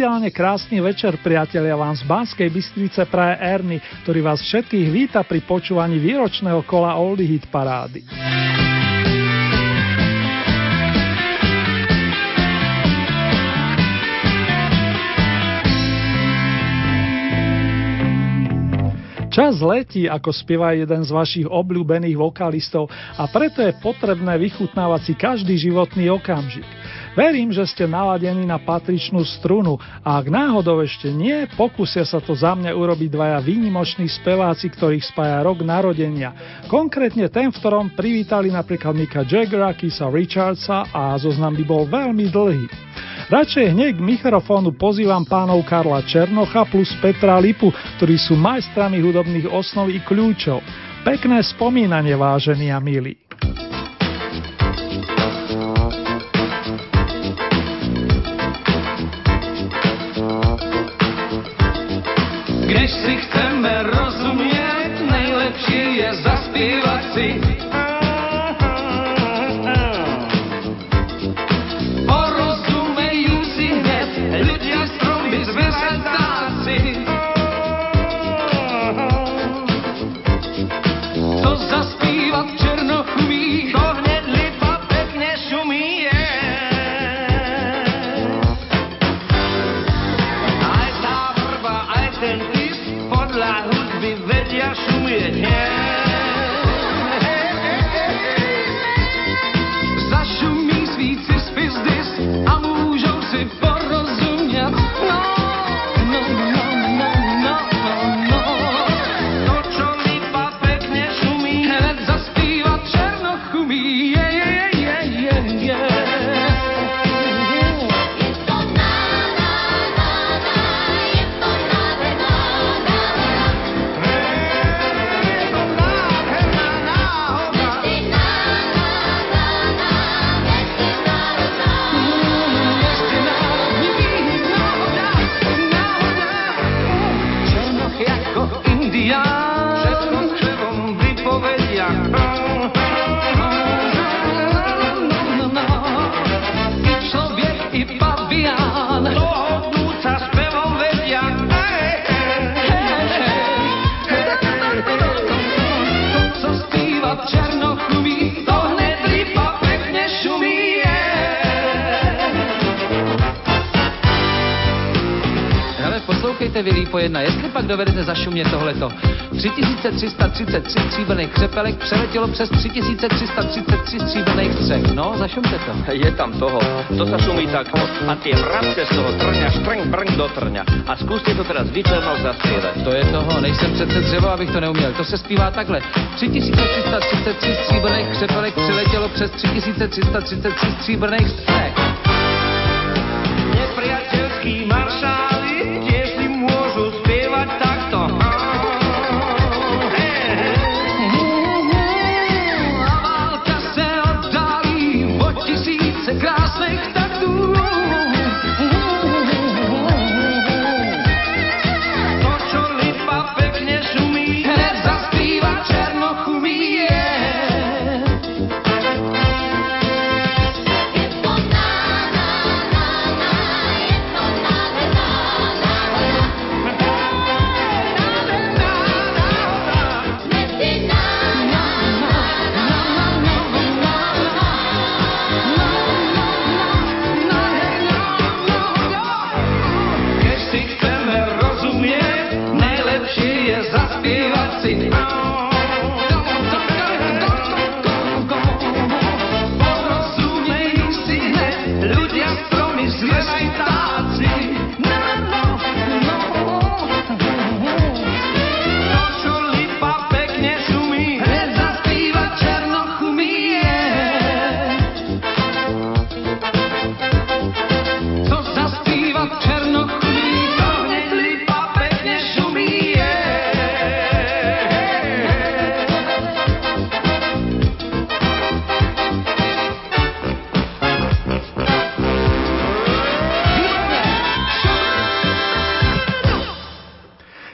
Špeciálne krásny večer, priatelia, vám z Banskej Bystrice praje Erny, ktorý vás všetkých víta pri počúvaní výročného kola Oldie Hit Parády. Čas letí, ako spieva jeden z vašich obľúbených vokalistov a preto je potrebné vychutnávať si každý životný okamžik. Verím, že ste naladení na patričnú strunu a ak náhodou ešte nie, pokúsia sa to za mňa urobiť dvaja výnimoční speváci, ktorých spája rok narodenia. Konkrétne ten, v ktorom privítali napríklad Mika Jaggera, Kisa Richardsa a zoznam by bol veľmi dlhý. Radšej hneď k mikrofónu pozývam pánov Karla Černocha plus Petra Lipu, ktorí sú majstrami hudobných osnov i kľúčov. Pekné spomínanie, vážení a milí. quit. Dovedete zašumět tohleto. 3333 stříbrných křepelek přeletělo přes 3333 stříbrných střech. No, zašumte to. Je tam toho. To sa šumí takto. A tie vrabce z toho trňa, štrň, brň do trňa. A zkuste to teraz vyčernou zaspěvat. To je toho, nejsem přece dřevo, abych to neuměl. To se zpívá takhle. 3333 stříbrných křepelek přeletělo přes 3333 stříbrných střech.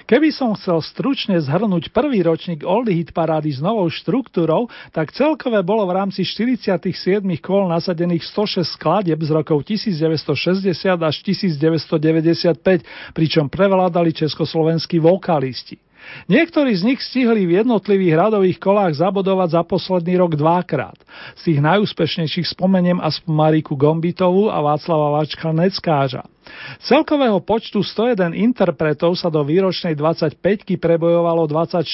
Keby som chcel stručne zhrnúť prvý ročník Oldie Hit parády s novou štruktúrou, tak celkové bolo v rámci 47 kol nasadených 106 skladieb z rokov 1960 až 1995, pričom prevládali československí vokalisti. Niektorí z nich stihli v jednotlivých radových kolách zabodovať za posledný rok dvakrát. Z tých najúspešnejších spomeniem aspoň Mariku Gombitovú a Václava Vačka Neckáža. celkového počtu 101 interpretov sa do výročnej 25 prebojovalo 24,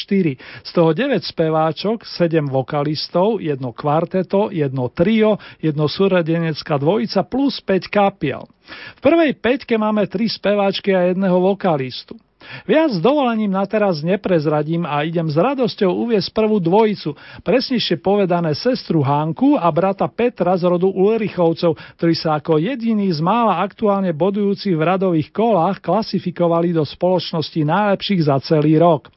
z toho 9 speváčok, 7 vokalistov, jedno kvarteto, jedno trio, jedno súradenecká dvojica plus 5 kapiel. V prvej peťke máme 3 speváčky a jedného vokalistu. Viac s dovolením na teraz neprezradím a idem s radosťou uviesť prvú dvojicu, presnejšie povedané sestru Hanku a brata Petra z rodu Ulrichovcov, ktorí sa ako jediní z mála aktuálne bodujúcich v radových kolách klasifikovali do spoločnosti najlepších za celý rok.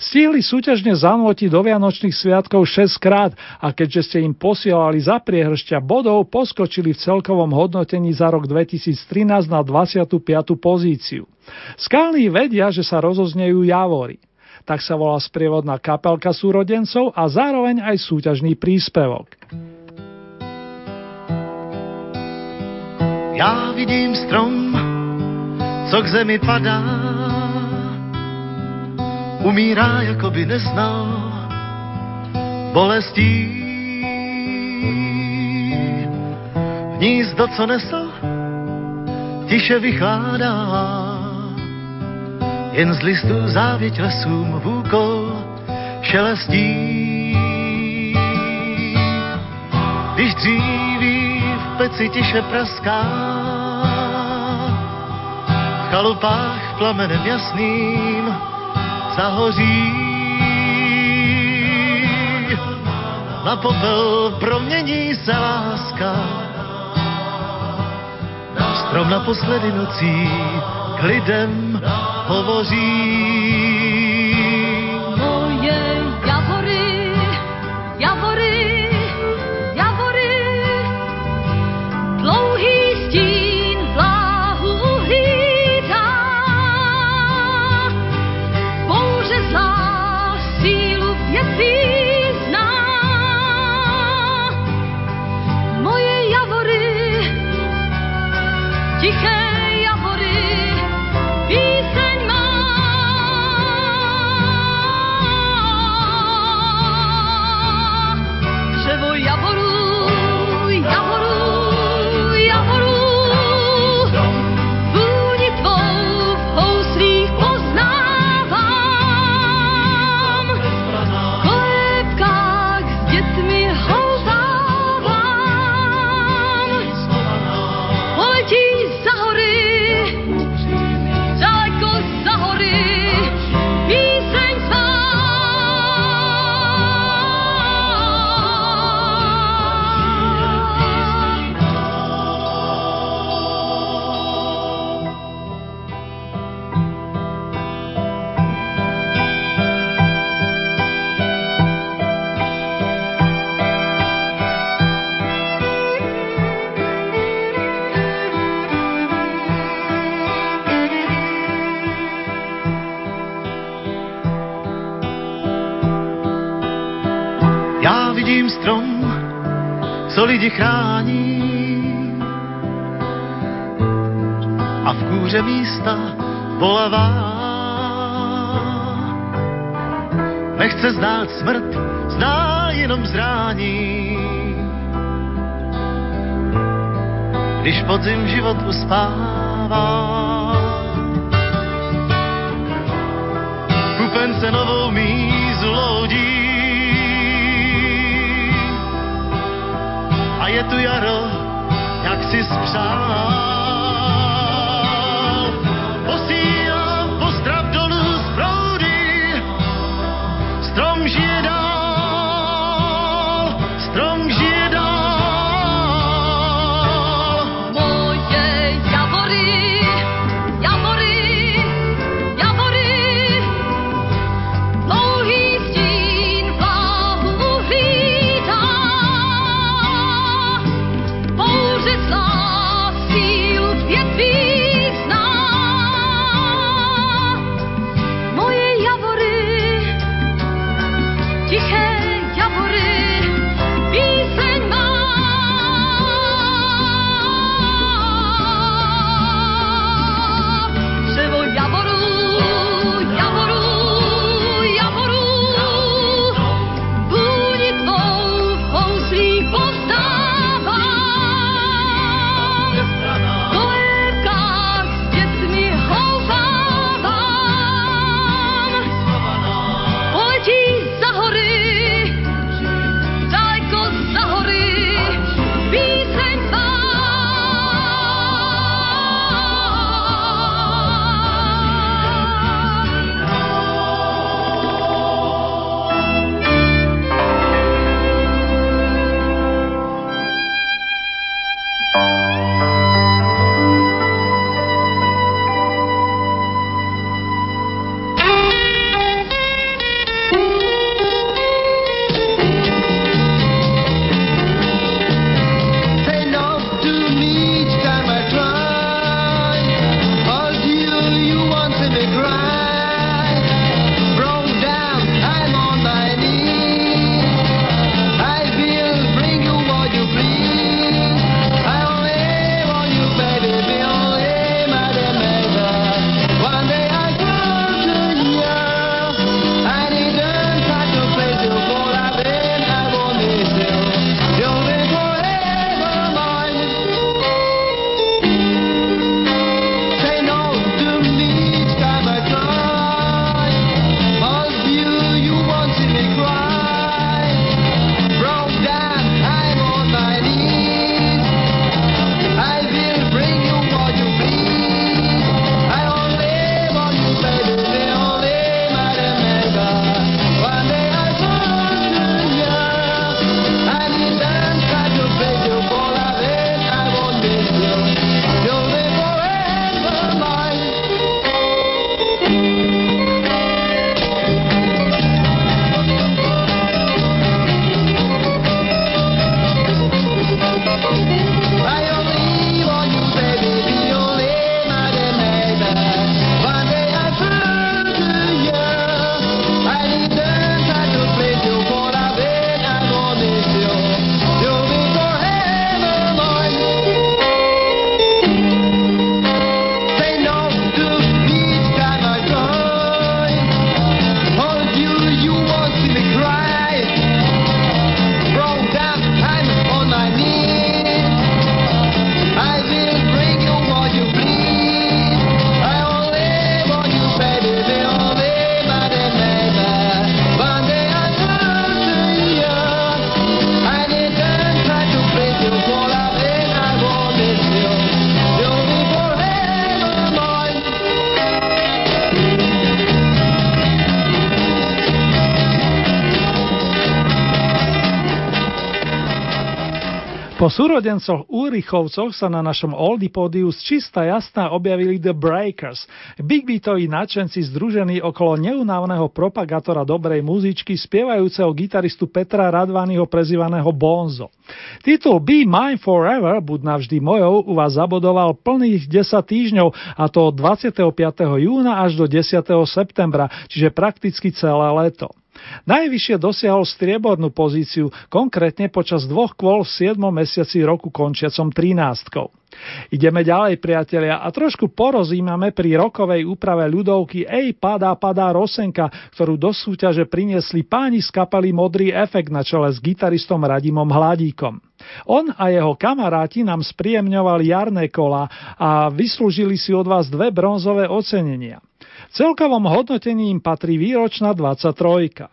Stihli súťažne zanútiť do Vianočných sviatkov 6 krát a keďže ste im posielali za priehršťa bodov, poskočili v celkovom hodnotení za rok 2013 na 25. pozíciu. Skalní vedia, že sa rozoznejú javory. Tak sa volá sprievodná kapelka súrodencov a zároveň aj súťažný príspevok. Já vidím strom, co k zemi padá, umírá, jako by neznal bolestí. Hnízdo, co nesl, tiše vychládá, jen z listů závěť lesům v úkol šelestí. Když dříví v peci tiše praská, v chalupách plamenem jasným, zahoří. Na popel promění se láska, strom naposledy nocí k lidem hovoří. Lidi chrání a v kůře místa bolavá. Nechce znát smrt, zná jenom zrání. Když podzim život uspává, kupence novou mízu loudí je tu jaro, jak si spřál. Súrodencoch Úrichovcoch sa na našom Oldie pódiu z čista jasná objavili The Breakers, big beatoví nadšenci združení okolo neunávneho propagátora dobrej muzičky, spievajúceho gitaristu Petra Radványho prezývaného Bonzo. Titul Be Mine Forever, buď navždy mojou, u vás zabodoval plných 10 týždňov, a to od 25. júna až do 10. septembra, čiže prakticky celé leto. Najvyššie dosiahol striebornú pozíciu, konkrétne počas dvoch kvôl v 7. mesiaci roku končiacom 13. Ideme ďalej, priatelia, a trošku porozímame pri rokovej úprave ľudovky Ej, padá, padá Rosenka, ktorú do súťaže priniesli páni z kapely Modrý efekt na čele s gitaristom Radimom Hladíkom. On a jeho kamaráti nám spríjemňovali jarné kola a vyslúžili si od vás dve bronzové ocenenia. Celkovom hodnotení im patrí výročná 23.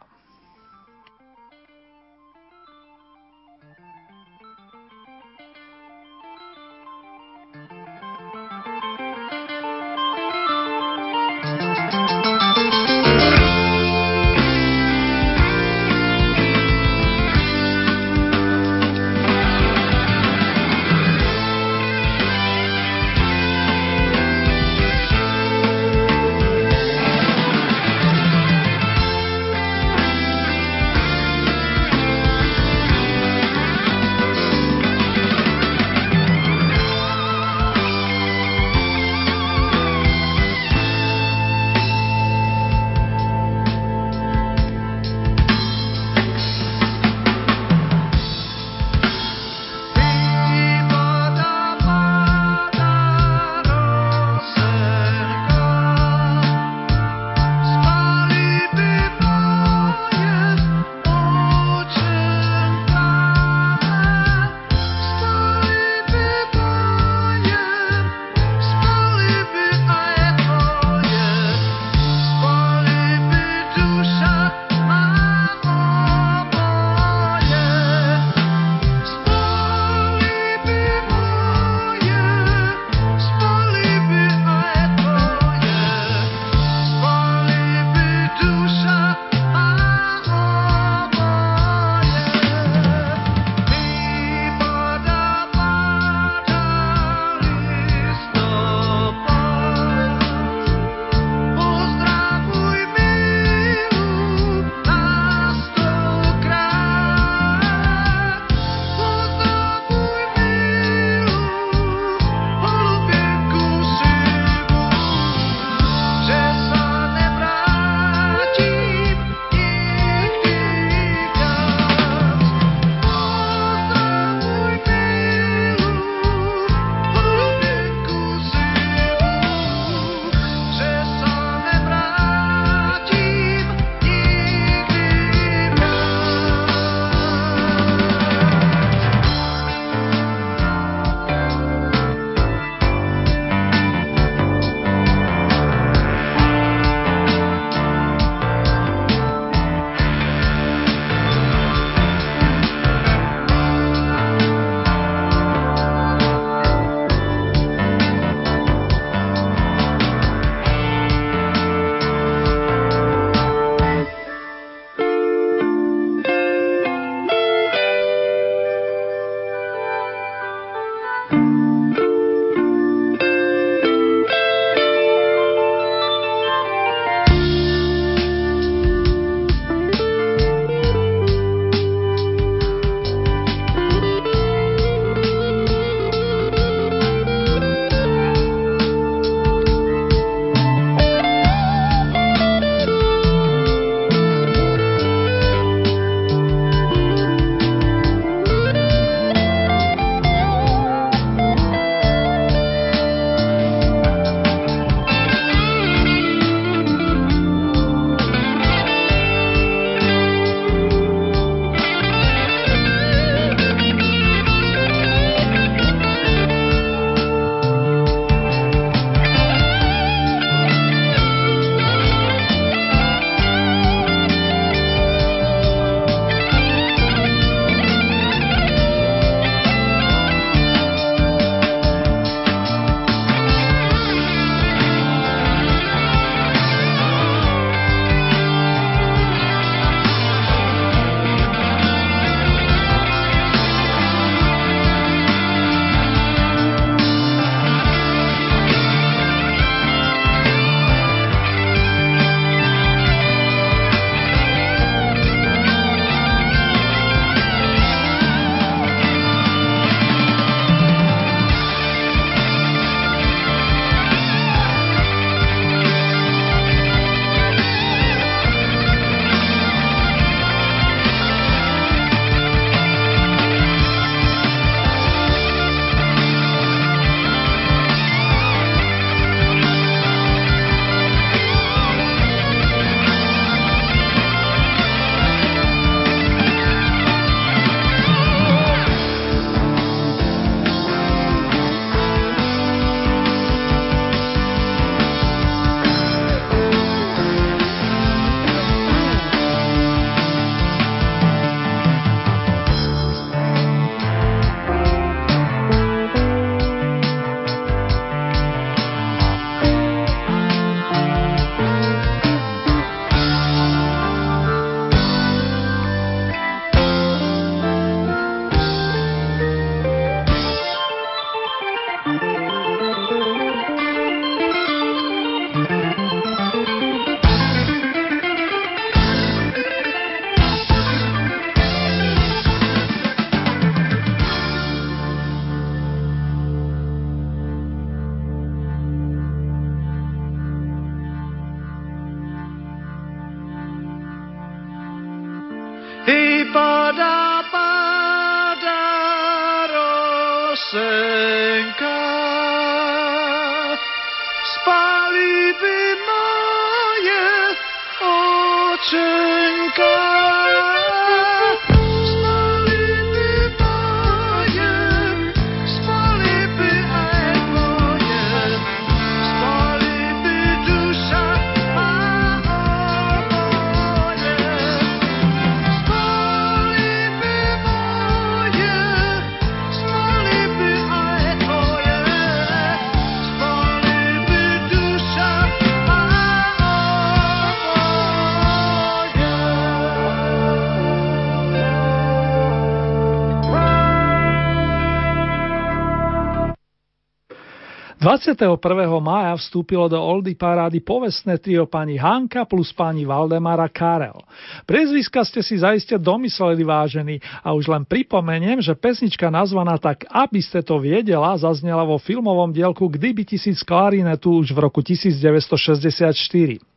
...21. mája vstúpilo do Oldy parády povestné trio pani Hanka plus pani Valdemara Karel. Priezviska ste si zaiste domysleli vážení a už len pripomeniem, že pesnička nazvaná tak Aby ste to viedela zaznela vo filmovom dielku Kdyby tisíc klarinetu už v roku 1964.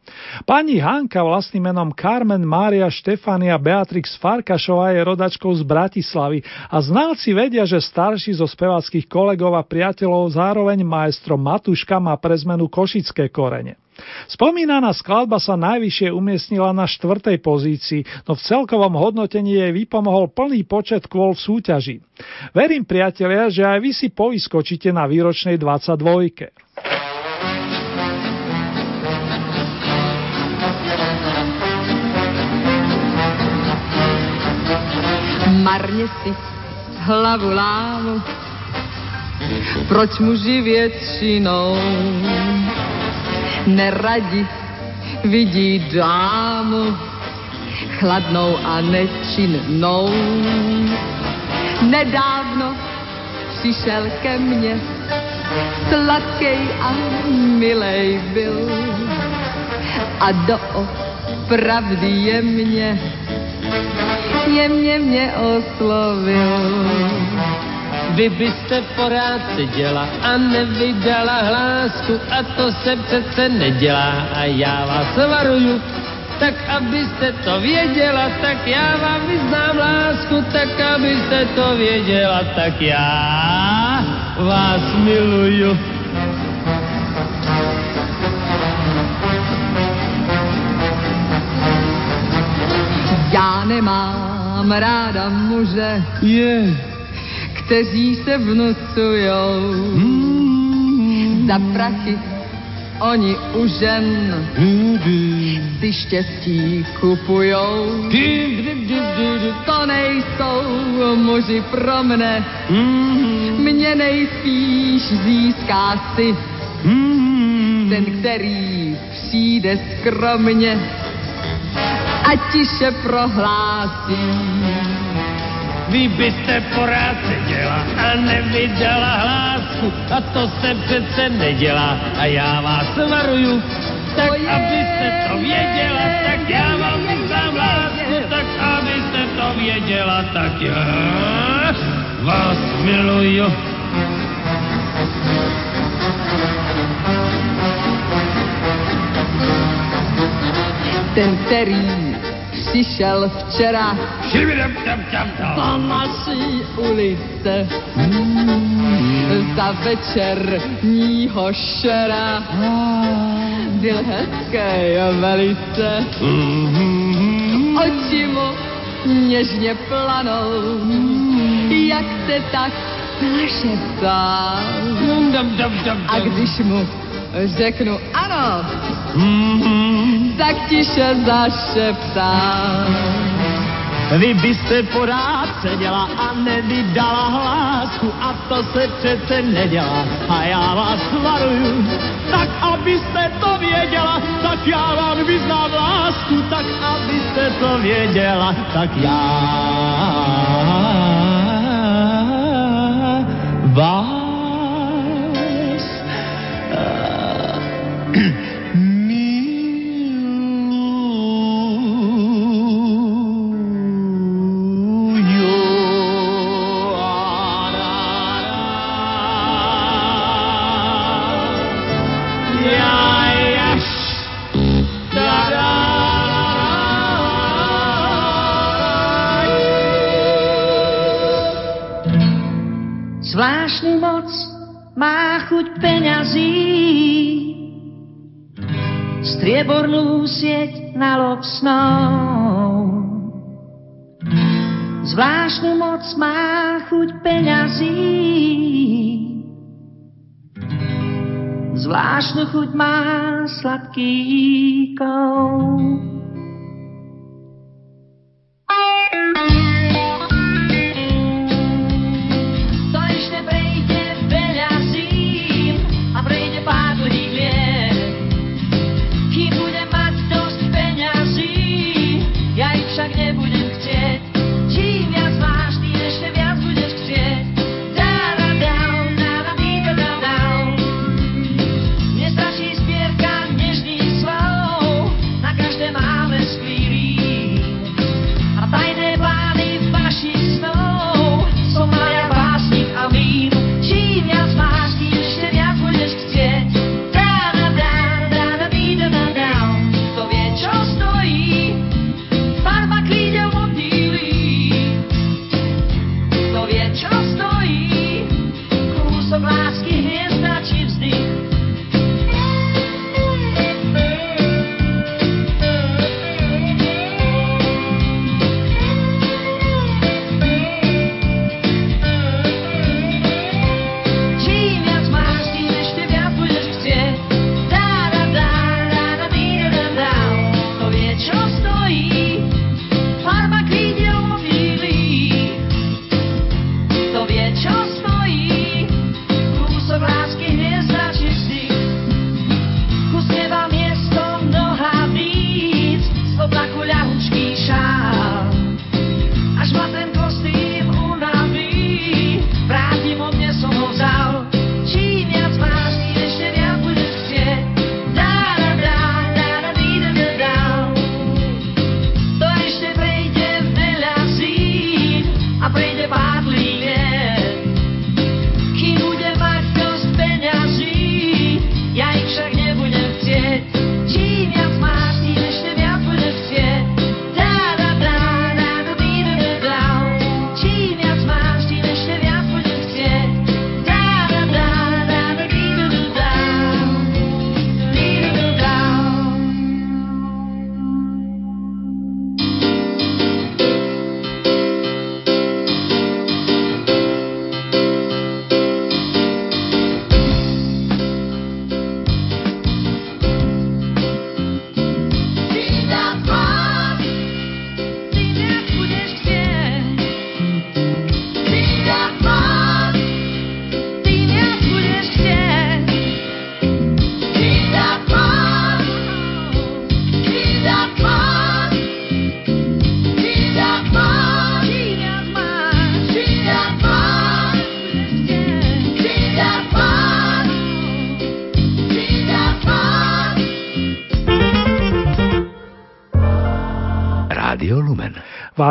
Pani Hanka vlastným menom Carmen Mária Štefania Beatrix Farkašová je rodačkou z Bratislavy a znalci vedia, že starší zo spevackých kolegov a priateľov zároveň maestro Matuška má pre zmenu košické korene. Spomínaná skladba sa najvyššie umiestnila na štvrtej pozícii, no v celkovom hodnotení jej vypomohol plný počet kôl v súťaži. Verím, priatelia, že aj vy si povyskočíte na výročnej 22. marně si hlavu lámu. Proč muži většinou neradi vidí dámu chladnou a nečinnou. Nedávno přišel ke mně, sladkej a milej byl a do pravdy je mě jemně mě oslovil. Vy byste porád seděla a nevydala hlásku a to se přece nedělá a já vás varuju. Tak abyste to věděla, tak já vám vyznám lásku, tak abyste to věděla, tak já vás miluju. Já nemám ráda muže, yeah. kteří se vnucujou mm. za prachy. Oni u žen si štěstí kupujou. To nejsou muži pro mne, mě nejspíš získá si ten, který přijde skromně a tiše prohlásí. Vy byste porád seděla a nevydala hlásku a to se přece nedělá a já vás varuju. Tak abyste to věděla, tak já vám vyznám lásku, tak abyste to věděla, tak já vás miluju. Ten, který přišel včera. Po naší ulice za večerního šera. Byl hezký velice, oči mu něžně planou, jak se tak našeptá. A když mu řeknu ano, tak tiše zašeptám. Vy byste porád seděla a nevydala hlásku a to se přece nedělá a já vás varuju. Tak abyste to věděla, tak já vám vyznám lásku, tak abyste to věděla, tak já vás peňazí. Striebornú sieť na lob snou. Zvláštnu moc má chuť peňazí. Zvláštnu chuť má sladký kout.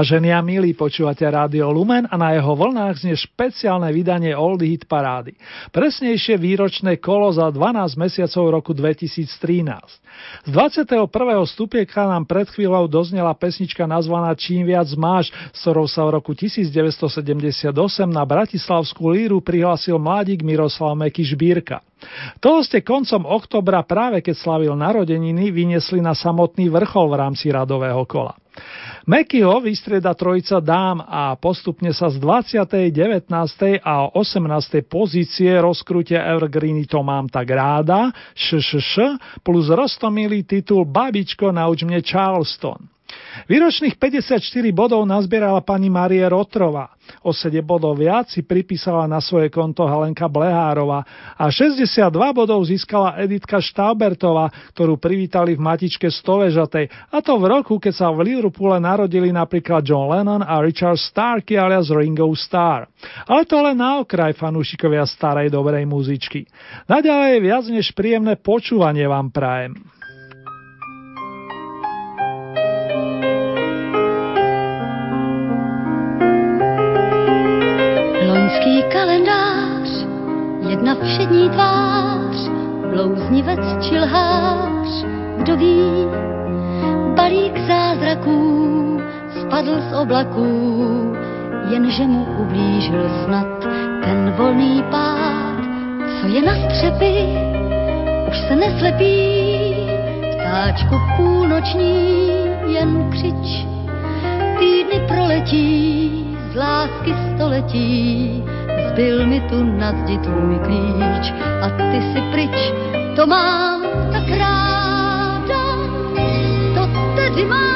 Vážení a milí, počúvate Rádio Lumen a na jeho vlnách znie špeciálne vydanie Old Hit Parády. Presnejšie výročné kolo za 12 mesiacov roku 2013. Z 21. stupieka nám pred chvíľou doznela pesnička nazvaná Čím viac máš, s ktorou sa v roku 1978 na Bratislavskú líru prihlásil mladík Miroslav Meky Žbírka. Toho ste koncom oktobra práve keď slavil narodeniny vyniesli na samotný vrchol v rámci radového kola. Mekyho vystrieda trojica dám a postupne sa z 20., 19. a 18. pozície rozkrutia Evergreeny To mám tak ráda, š, plus rostomilý titul Babičko nauč mne Charleston. Výročných 54 bodov nazbierala pani Marie Rotrova. O 7 bodov viac si pripísala na svoje konto Helenka Blehárova a 62 bodov získala Editka Štaubertová, ktorú privítali v matičke Stovežatej, a to v roku, keď sa v Liverpoole narodili napríklad John Lennon a Richard Starkey alias Ringo Starr. Ale to len na okraj fanúšikovia starej dobrej muzičky. Naďalej viac než príjemné počúvanie vám prajem. kalendář, jedna všední tvář, blouznivec či lhář, kdo ví, balík zázraků spadl z oblaků, jenže mu ublížil snad ten volný pád, co je na střepy, už se neslepí, ptáčku půlnoční jen křič, týdny proletí, z lásky století, Zbyl mi tu na zdi tvůj klíč a ty si pryč, to mám tak ráda, to tedy mám.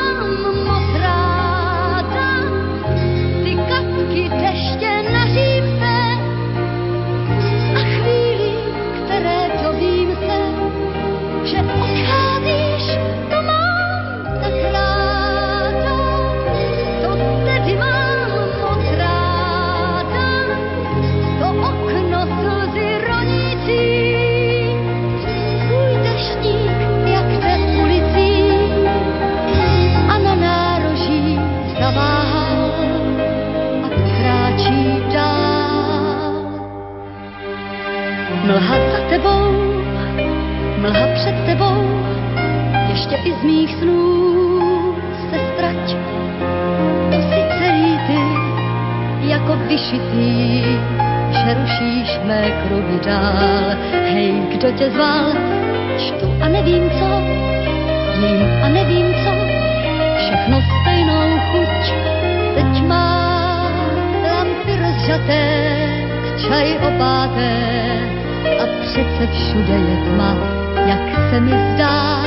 Mlha za tebou, mlha před tebou, ještě i z mých snů se strať. To si celý ty, jako vyšitý, že rušíš mé kruhy dál. Hej, kdo tě zval, čtu a nevím co, jím a nevím co, všechno stejnou chuť. Teď má lampy rozřaté, čaj opáté, a přece všude je tma, jak se mi zdá.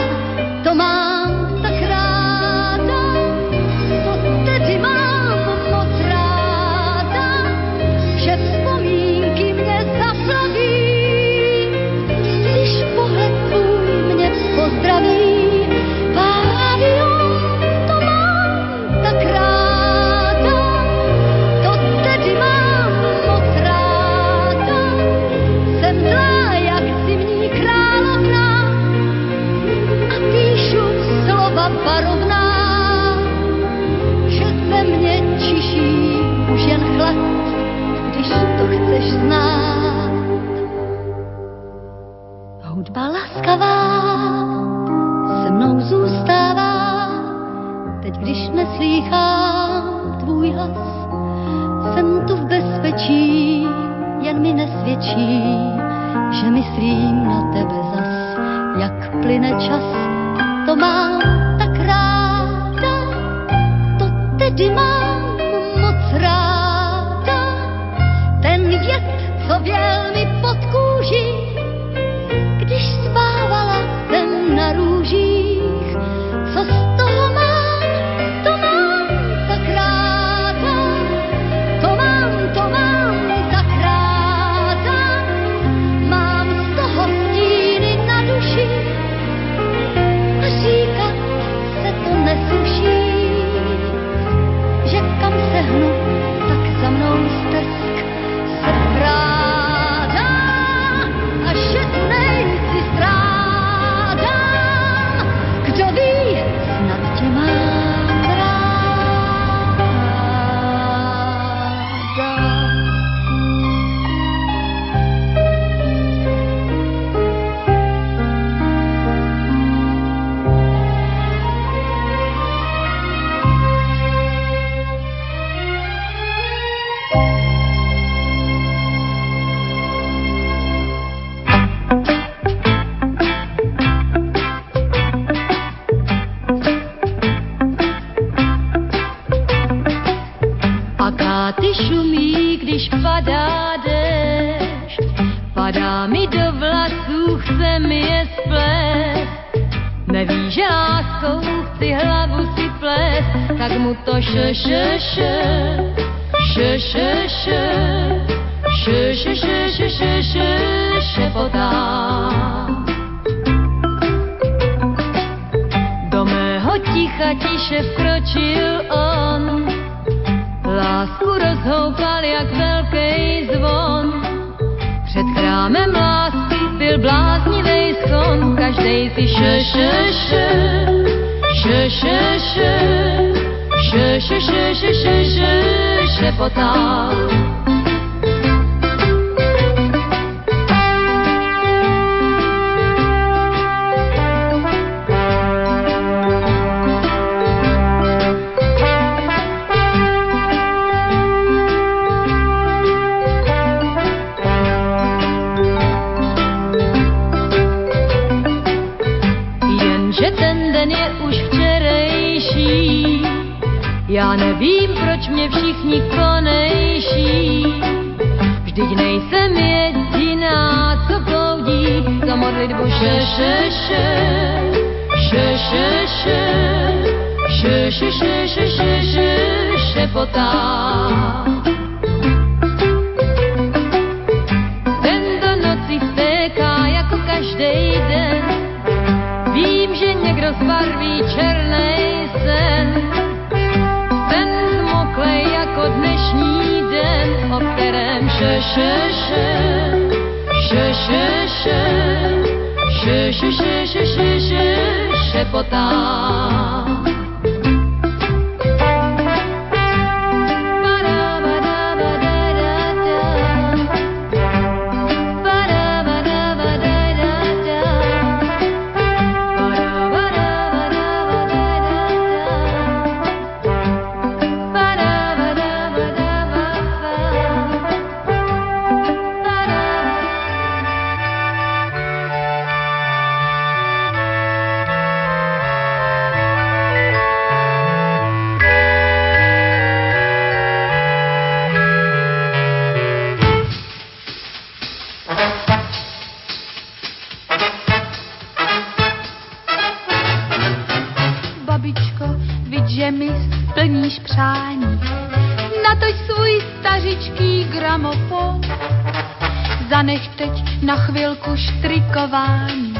Zanech teď na chvilku štrikování.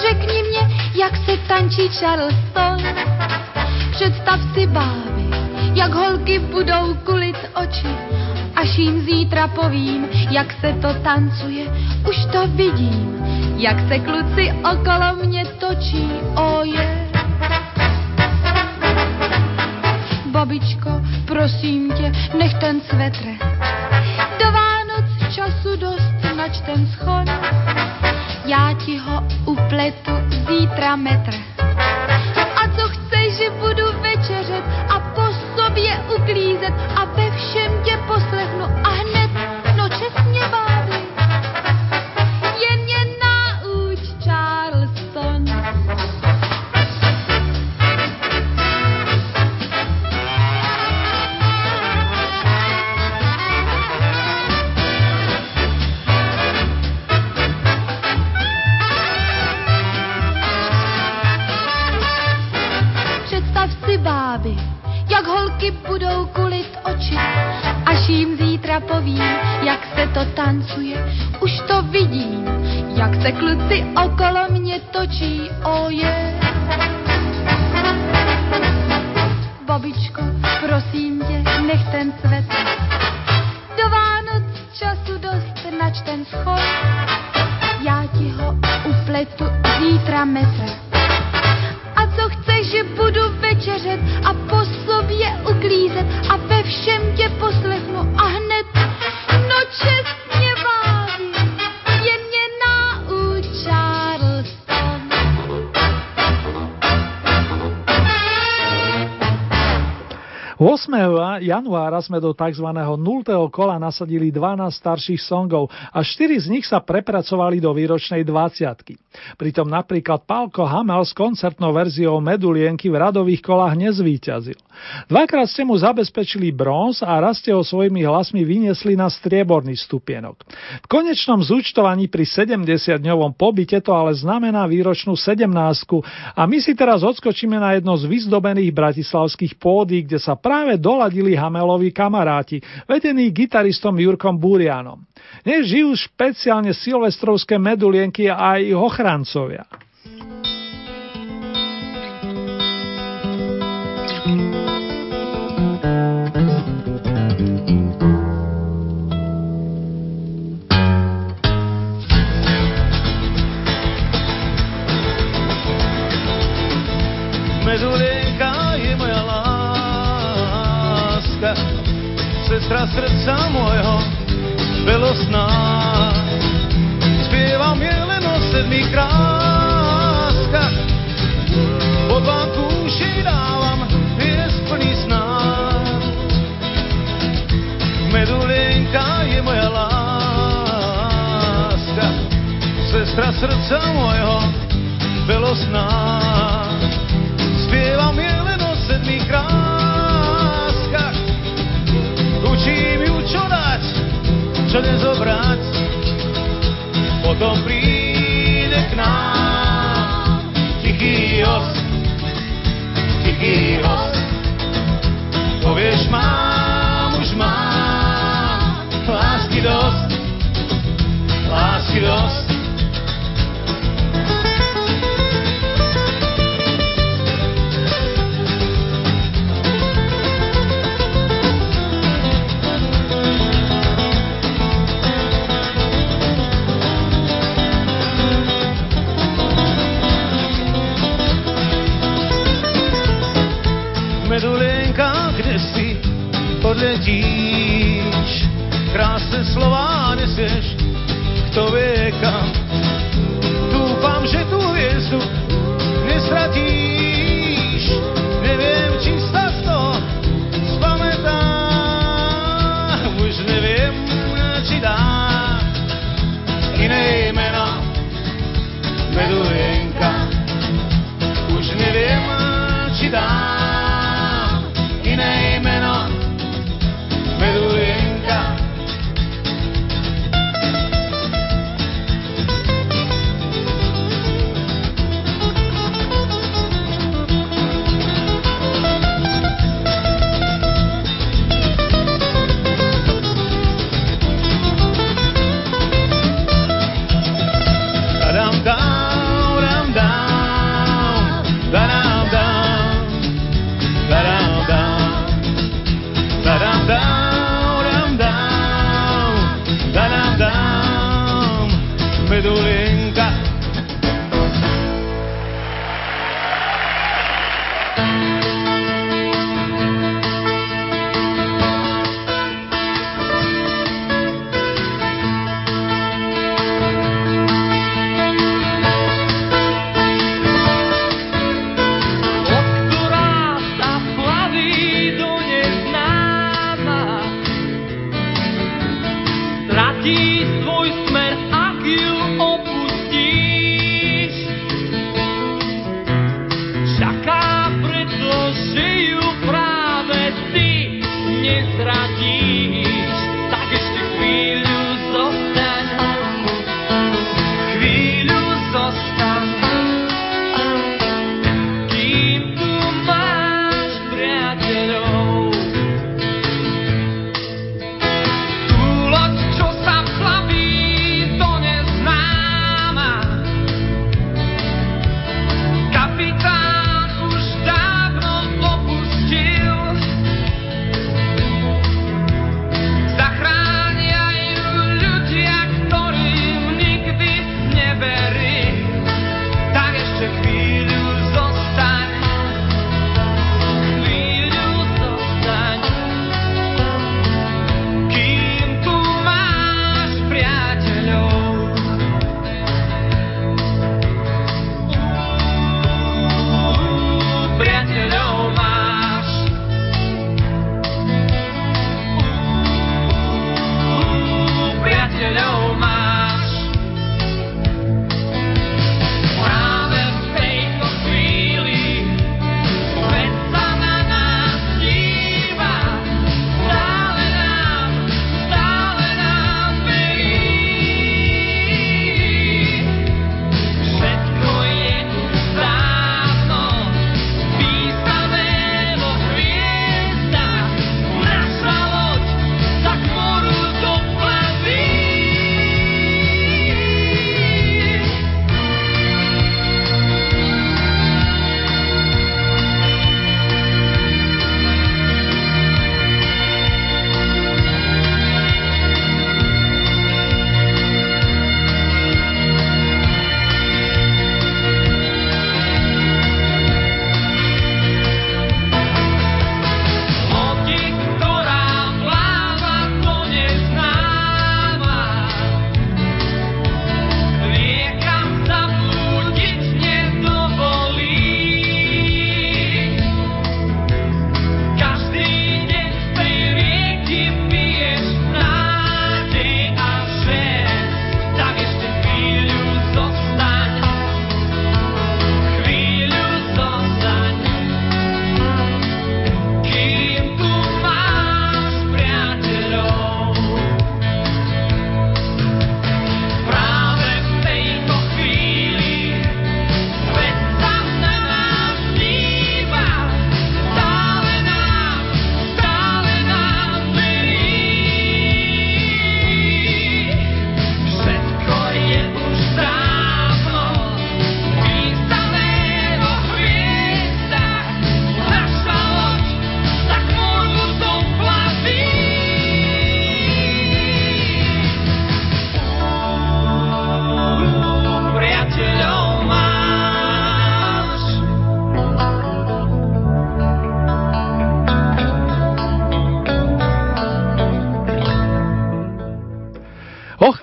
Řekni mě, jak se tančí Charleston. Představ si bávy, jak holky budou kulit oči. Až jim zítra povím, jak se to tancuje, už to vidím, jak se kluci okolo mě točí, oje. Babičko, prosím tě, nech ten svetr. Do Vánoc času dost, nač ten schod. Já ti ho upletu zítra metr. A co chceš, že budu večeřet a po sobě uklízet a ve všem tě poslechnu a hned, povím, jak se to tancuje. Už to vidím, jak se kluci okolo mě točí, oje. Babičko, prosím tě, nech ten svetr. Do Vánoc času dost, nač ten schod. Já ti ho upletu zítra metr. Januára sme do tzv. 0. kola nasadili 12 starších songov a 4 z nich sa prepracovali do výročnej 20. Pritom napríklad Pálko Hamel s koncertnou verziou Medulienky v radových kolách nezvíťazil. Dvakrát ste mu zabezpečili bronz a raz ste ho svojimi hlasmi vyniesli na strieborný stupienok. V konečnom zúčtovaní pri 70-dňovom pobyte to ale znamená výročnú 17 a my si teraz odskočíme na jedno z vyzdobených bratislavských pódy, kde sa práve doladili Hamelovi kamaráti, vedení gitaristom Jurkom Burianom. Nech žijú špeciálne silvestrovské medulienky a aj ich. Ferancovia. Sestra srdca mojho bylo sná, zpívám jele sedmi kráskách. Pod vám kůži dávám pěst plný snám. Medulinka je moja láska, sestra srdce mojho bylo sná. Zpěvám jelen o sedmi kráskách, učím ju čo dať, čo nezobrať. Potom príjem k nám. Tichý host, tichý host, pověš mám, už mám, lásky dost, lásky dost.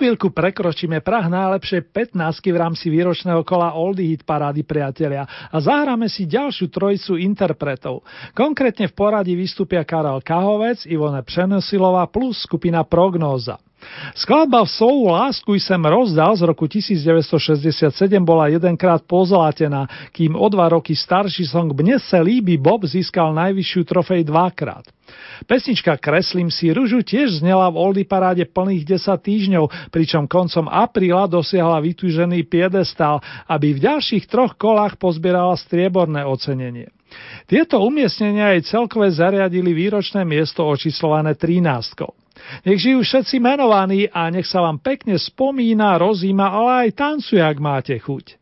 Chvíľku prekročíme prah najlepšej 15 v rámci výročného kola Oldie Hit parády priatelia a zahráme si ďalšiu trojicu interpretov. Konkrétne v poradí vystúpia Karel Kahovec, Ivone Přenosilová plus skupina Prognóza. Skladba v soulu Lásku sem rozdal z roku 1967 bola jedenkrát pozlatená, kým o dva roky starší song Mne se líbi Bob získal najvyššiu trofej dvakrát. Pesnička Kreslím si ružu tiež znela v Oldy paráde plných 10 týždňov, pričom koncom apríla dosiahla vytúžený piedestal, aby v ďalších troch kolách pozbierala strieborné ocenenie. Tieto umiestnenia jej celkové zariadili výročné miesto očíslované 13. Nech žijú všetci menovaní a nech sa vám pekne spomína, rozíma, ale aj tancuje, ak máte chuť.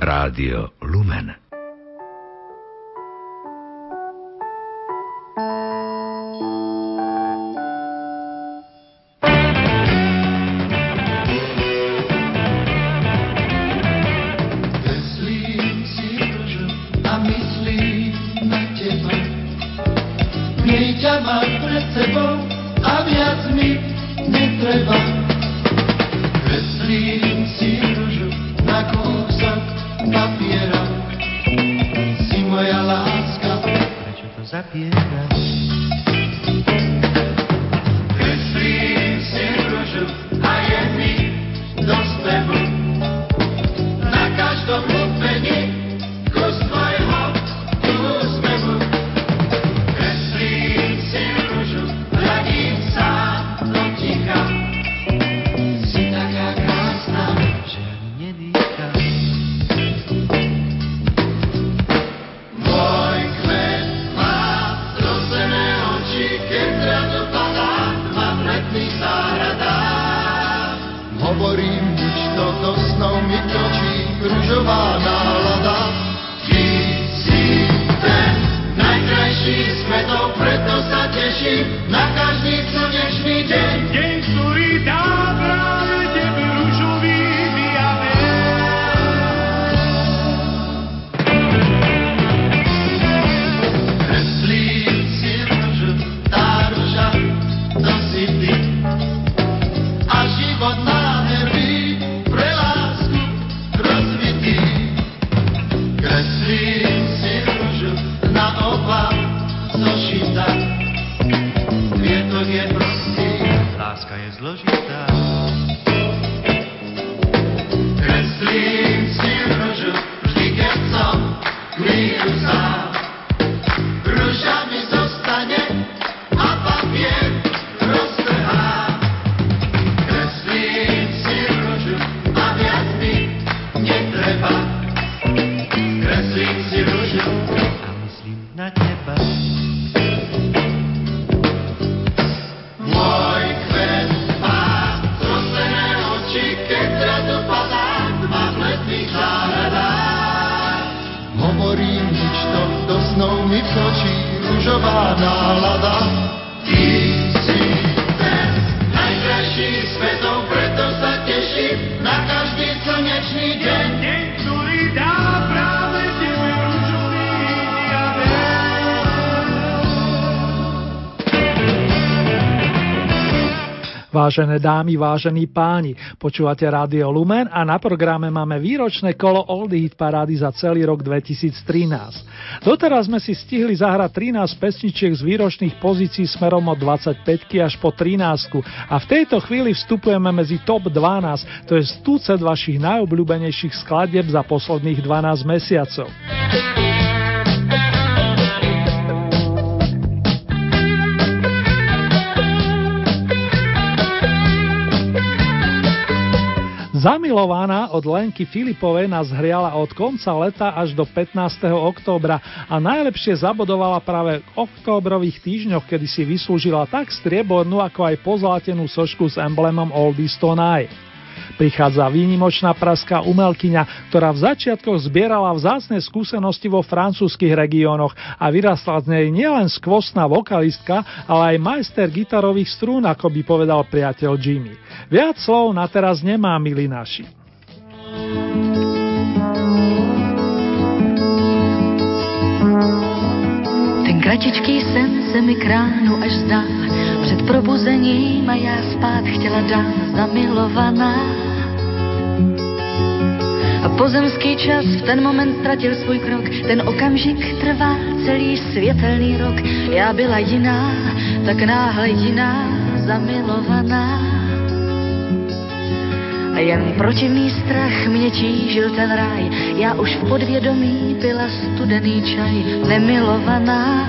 Radio Lumen. Vážené dámy, vážení páni, počúvate Rádio Lumen a na programe máme výročné kolo Old Hit parády za celý rok 2013. Doteraz sme si stihli zahrať 13 pesničiek z výročných pozícií smerom od 25 až po 13 a v tejto chvíli vstupujeme medzi top 12, to je stúcet vašich najobľúbenejších skladieb za posledných 12 mesiacov. Zamilovaná od Lenky Filipovej nás hriala od konca leta až do 15. októbra a najlepšie zabodovala práve v októbrových týždňoch, kedy si vyslúžila tak striebornú ako aj pozlatenú sošku s emblemom Oldies Tonight. Prichádza výnimočná praská umelkyňa, ktorá v začiatkoch zbierala vzácne skúsenosti vo francúzskych regiónoch a vyrastla z nej nielen skvostná vokalistka, ale aj majster gitarových strún, ako by povedal priateľ Jimmy. Viac slov na teraz nemá, milí naši. Ten kratičký sen se mi kránu až zdá, před probuzením a já spát chtěla dát zamilovaná. A pozemský čas v ten moment ztratil svůj krok, ten okamžik trvá celý světelný rok. Já byla jiná, tak náhle jiná, zamilovaná. A jen protivný strach mě tížil ten ráj, já už v podvědomí pila studený čaj, nemilovaná.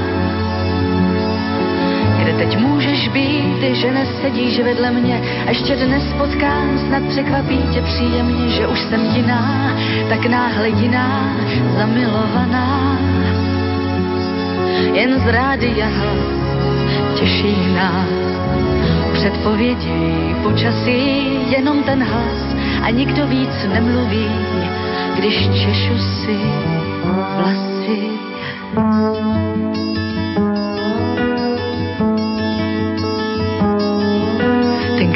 Kde teď můžeš být, že nesedíš vedle mě a ještě dnes potkám, snad překvapí tě příjemně, že už jsem jiná, tak náhle jiná, zamilovaná. Jen z rádia těší nás. Předpovědi počasí jenom ten hlas a nikdo víc nemluví, když češu si vlasy.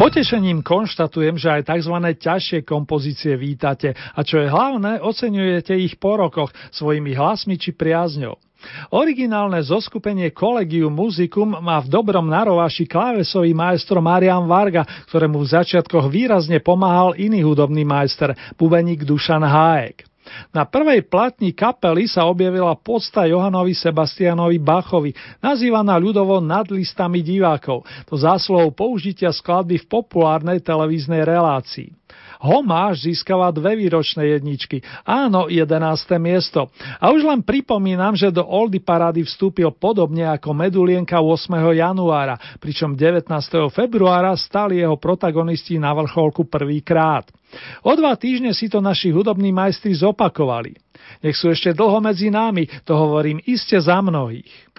Potešením konštatujem, že aj tzv. ťažšie kompozície vítate a čo je hlavné, oceňujete ich po rokoch svojimi hlasmi či priazňou. Originálne zoskupenie Collegium Musicum má v dobrom narovaši klávesový maestro Marian Varga, ktorému v začiatkoch výrazne pomáhal iný hudobný majster, bubeník Dušan Háek. Na prvej platni kapely sa objavila podsta Johanovi Sebastianovi Bachovi, nazývaná ľudovo nad listami divákov, to zásluhou použitia skladby v populárnej televíznej relácii. Homáš získava dve výročné jedničky. Áno, 11. miesto. A už len pripomínam, že do Oldy parády vstúpil podobne ako Medulienka 8. januára, pričom 19. februára stali jeho protagonisti na vrcholku prvýkrát. O dva týždne si to naši hudobní majstri zopakovali. Nech sú ešte dlho medzi nami, to hovorím iste za mnohých.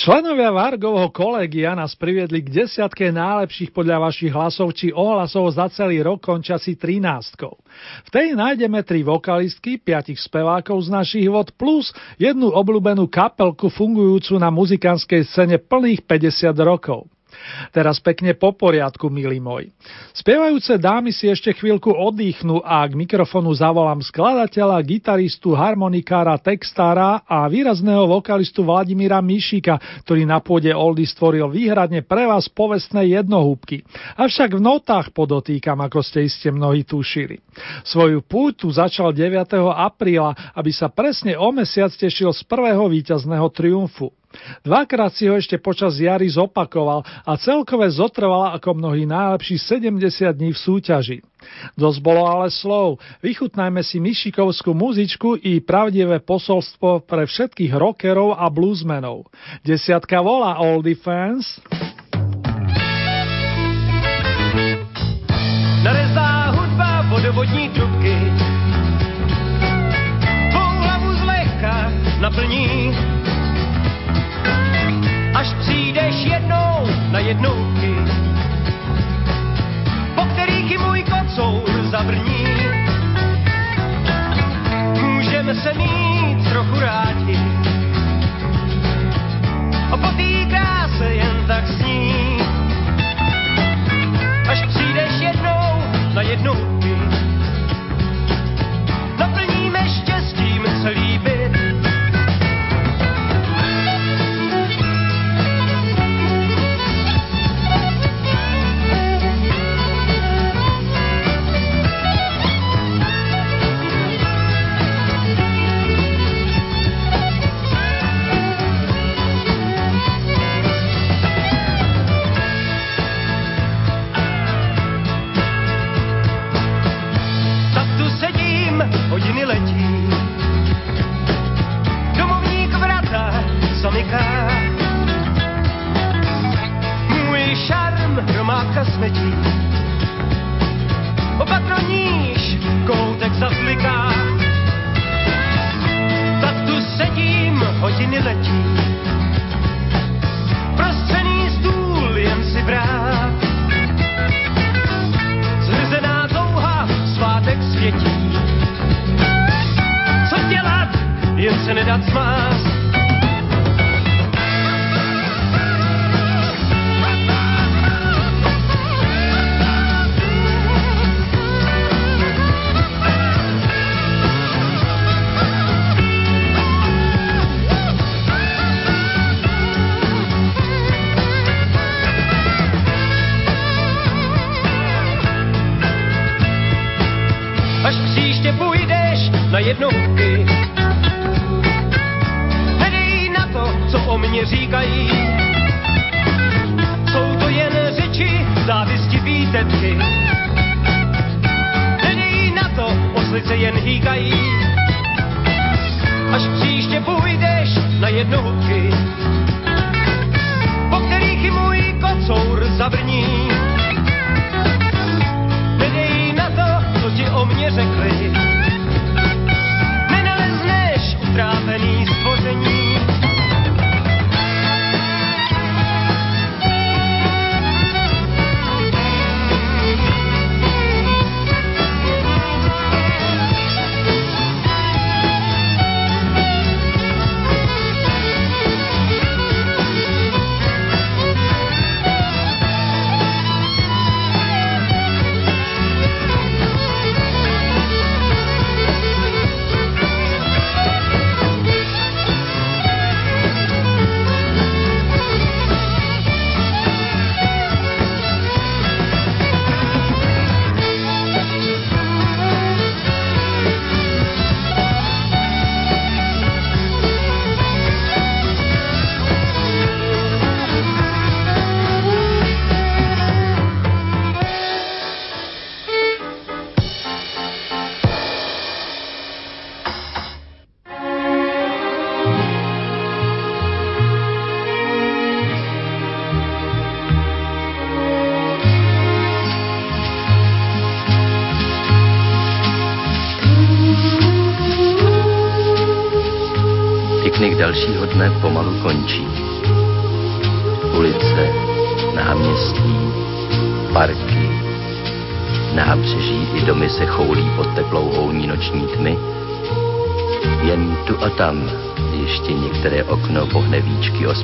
Členovia Vargovho kolegia nás priviedli k desiatke najlepších podľa vašich hlasov či ohlasov za celý rok končasi 13. V tej nájdeme tri vokalistky, piatich spevákov z našich vod plus jednu obľúbenú kapelku fungujúcu na muzikánskej scéne plných 50 rokov. Teraz pekne po poriadku, milí moji. Spievajúce dámy si ešte chvíľku oddychnú a k mikrofonu zavolám skladateľa, gitaristu, harmonikára, textára a výrazného vokalistu Vladimíra Mišika, ktorý na pôde Oldy stvoril výhradne pre vás povestné jednohúbky. Avšak v notách podotýkam, ako ste iste mnohí tušili. Svoju pútu začal 9. apríla, aby sa presne o mesiac tešil z prvého víťazného triumfu. Dvakrát si ho ešte počas jary zopakoval a celkové zotrvala ako mnohí najlepší 70 dní v súťaži. Dosť bolo ale slov. Vychutnajme si Mišikovskú muzičku i pravdivé posolstvo pre všetkých rockerov a bluesmenov. Desiatka volá Oldie fans. Narezá hudba vodovodní trubky Tvou hlavu zlehka naplní jednouky, po kterých i můj kocour zabrní. Můžeme se mít trochu rádi, a potýká se jen tak sní. Až přijdeš jednou na jednouky, hodiny letí. Domovník vrata zamyká. Můj šarm hromádka smetí. Opatroníš, koutek zasliká. Tak tu sedím, hodiny letí. Prostřený stůl jen si brát. Touha, svátek světí jen se nedat smást. Až příště mě říkají. Jsou to jen řeči, závisti výtetky. Hledějí na to, oslice jen hýkají. Až příště půjdeš na jednohubky, po kterých i můj kocour zabrní. Hledějí na to, co ti o mě řekli. Nenalezneš utrápený stvoření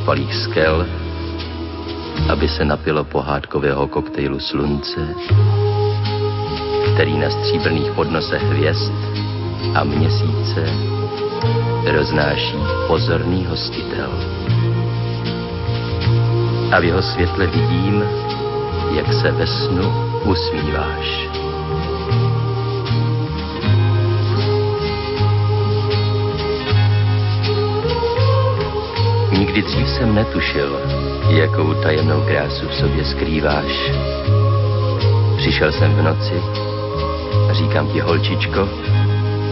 ospalých skel, aby se napilo pohádkového koktejlu slunce, který na stříbrných podnosech hvězd a měsíce roznáší pozorný hostitel. A v jeho světle vidím, jak se ve snu usmíváš. Dřív jsem netušil, jakou tajemnou krásu v sobě skrýváš. Přišel jsem v noci, říkám ti holčičko,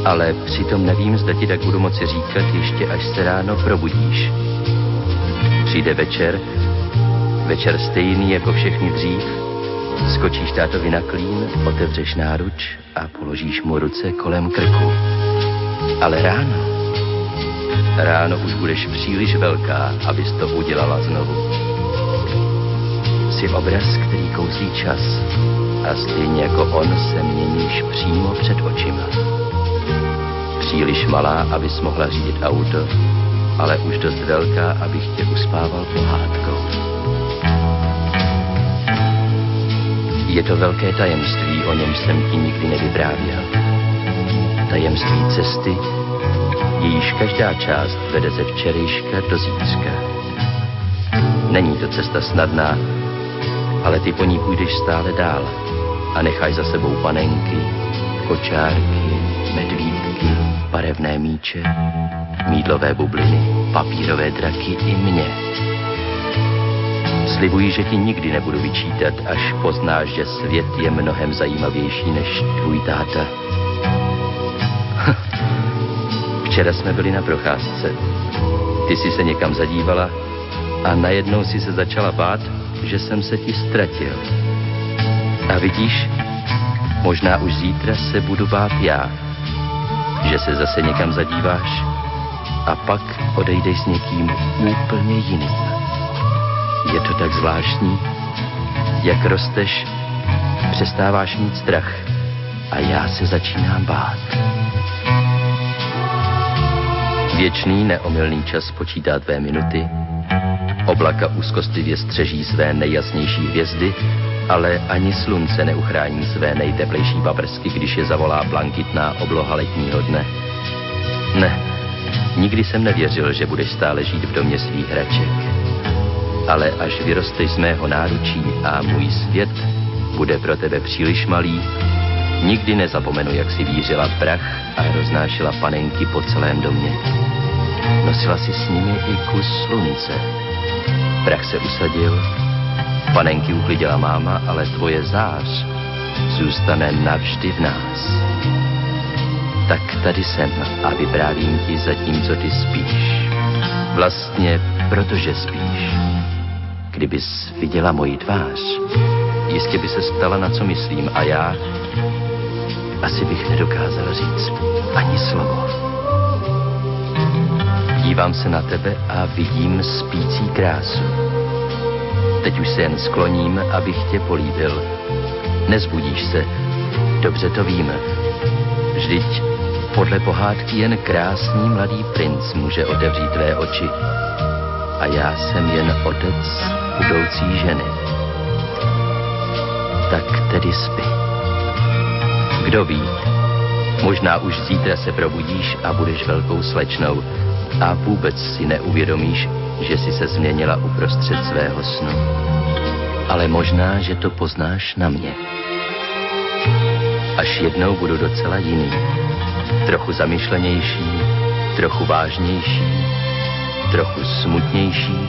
ale přitom nevím, zda ti tak budu moci říkat ještě až se ráno probudíš. Přijde večer, večer stejný jako všechny dřív, skočíš tátovi na klín, otevřeš náruč a položíš mu ruce kolem krku. Ale ráno, ráno už budeš příliš velká, abys to udělala znovu. Jsi obraz, který kouzlí čas a stejně jako on se měníš přímo před očima. Příliš malá, abys mohla řídit auto, ale už dost velká, abych tě uspával pohádkou. Je to velké tajemství, o něm jsem ti nikdy nevyprávěl. Tajemství cesty, jejíž každá část vede ze včerejška do zítřka. Není to cesta snadná, ale ty po ní půjdeš stále dál a nechaj za sebou panenky, kočárky, medvídky, barevné míče, mídlové bubliny, papírové draky i mě. Slibuji, že ti nikdy nebudu vyčítat, až poznáš, že svět je mnohem zajímavější než tvůj táta. Včera jsme byli na procházce. Ty jsi se někam zadívala a najednou si se začala bát, že jsem se ti ztratil. A vidíš, možná už zítra se budu bát já, že se zase někam zadíváš a pak odejdeš s někým úplně jiným. Je to tak zvláštní, jak rosteš, přestáváš mít strach a já se začínám bát. Věčný neomylný čas počítá tvé minuty, oblaka úzkostlivě střeží své nejjasnější hvězdy, ale ani slunce neuchrání své nejteplejší paprsky, když je zavolá blankitná obloha letního dne. Ne, nikdy jsem nevěřil, že budeš stále žít v domě svých hraček. Ale až vyrosteš z mého náručí a můj svět bude pro tebe příliš malý, nikdy nezapomenu, jak si vířila prach a roznášela panenky po celém domě. Nosila si s nimi i kus slunce. Prach se usadil, panenky uklidila máma, ale tvoje zář zůstane navždy v nás. Tak tady jsem a vyprávím ti zatímco ty spíš. Vlastně protože spíš. Kdybys viděla moji tvář, jistě by se ptala, na co myslím a já asi bych nedokázal říct ani slovo. Dívám se na tebe a vidím spící krásu. Teď už se jen skloním, abych tě políbil. Nezbudíš se, dobře to víme. Vždyť podle pohádky jen krásný mladý princ může otevřít tvé oči. A já jsem jen otec budoucí ženy. Tak tedy spí. Kdo ví, možná už zítra se probudíš a budeš velkou slečnou a vůbec si neuvědomíš, že si se změnila uprostřed svého snu. Ale možná, že to poznáš na mě. Až jednou budu docela jiný. Trochu zamyšlenější, trochu vážnější, trochu smutnější,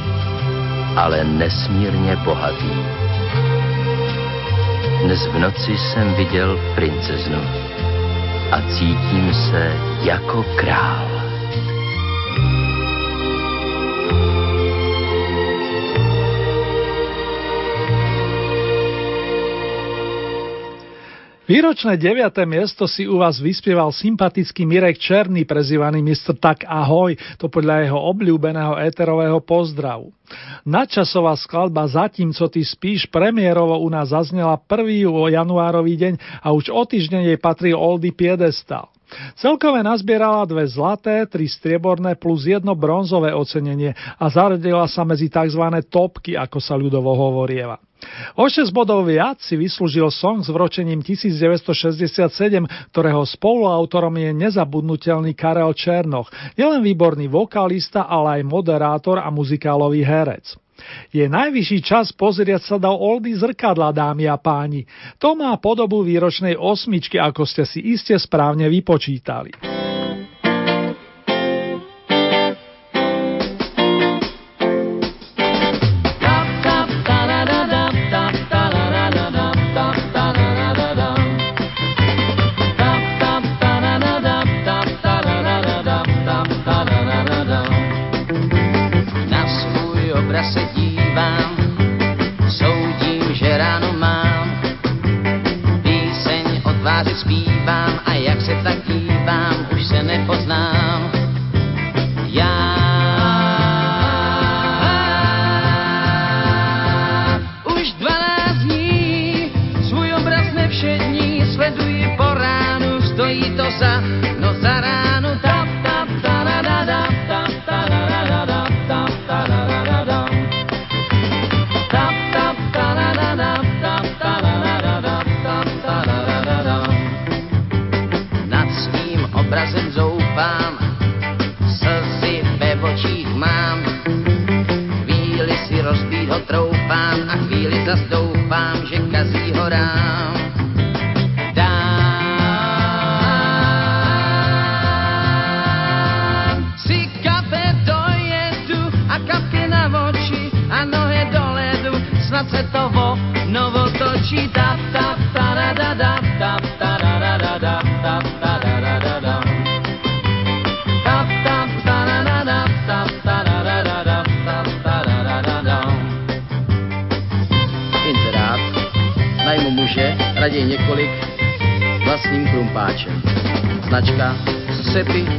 ale nesmírně bohatý. Dnes v noci jsem viděl princeznu a cítím se jako král. Výročné 9. miesto si u vás vyspieval sympatický Mirek Černý, prezývaný Mr. Tak Ahoj, to podľa jeho obľúbeného éterového pozdravu. Nadčasová skladba Zatím, co ty spíš, premiérovo u nás zaznela 1. januárový deň a už o týždeň jej patrí Oldy Piedestal. Celkové nazbierala dve zlaté, tri strieborné plus jedno bronzové ocenenie a zaradila sa medzi tzv. topky, ako sa ľudovo hovorieva. O 6 bodov viac si vyslúžil song s vročením 1967, ktorého spoluautorom je nezabudnutelný Karel Černoch, nielen výborný vokalista, ale aj moderátor a muzikálový herec. Je najvyšší čas pozrieť sa do oldy zrkadla, dámy a páni. To má podobu výročnej osmičky, ako ste si iste správne vypočítali. rád zpívám a jak se tak dívám, už se nepoznám. Já už 12 dní svůj obraz nevšední sleduji po ránu, stojí to za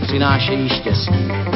přinášejí štěstí.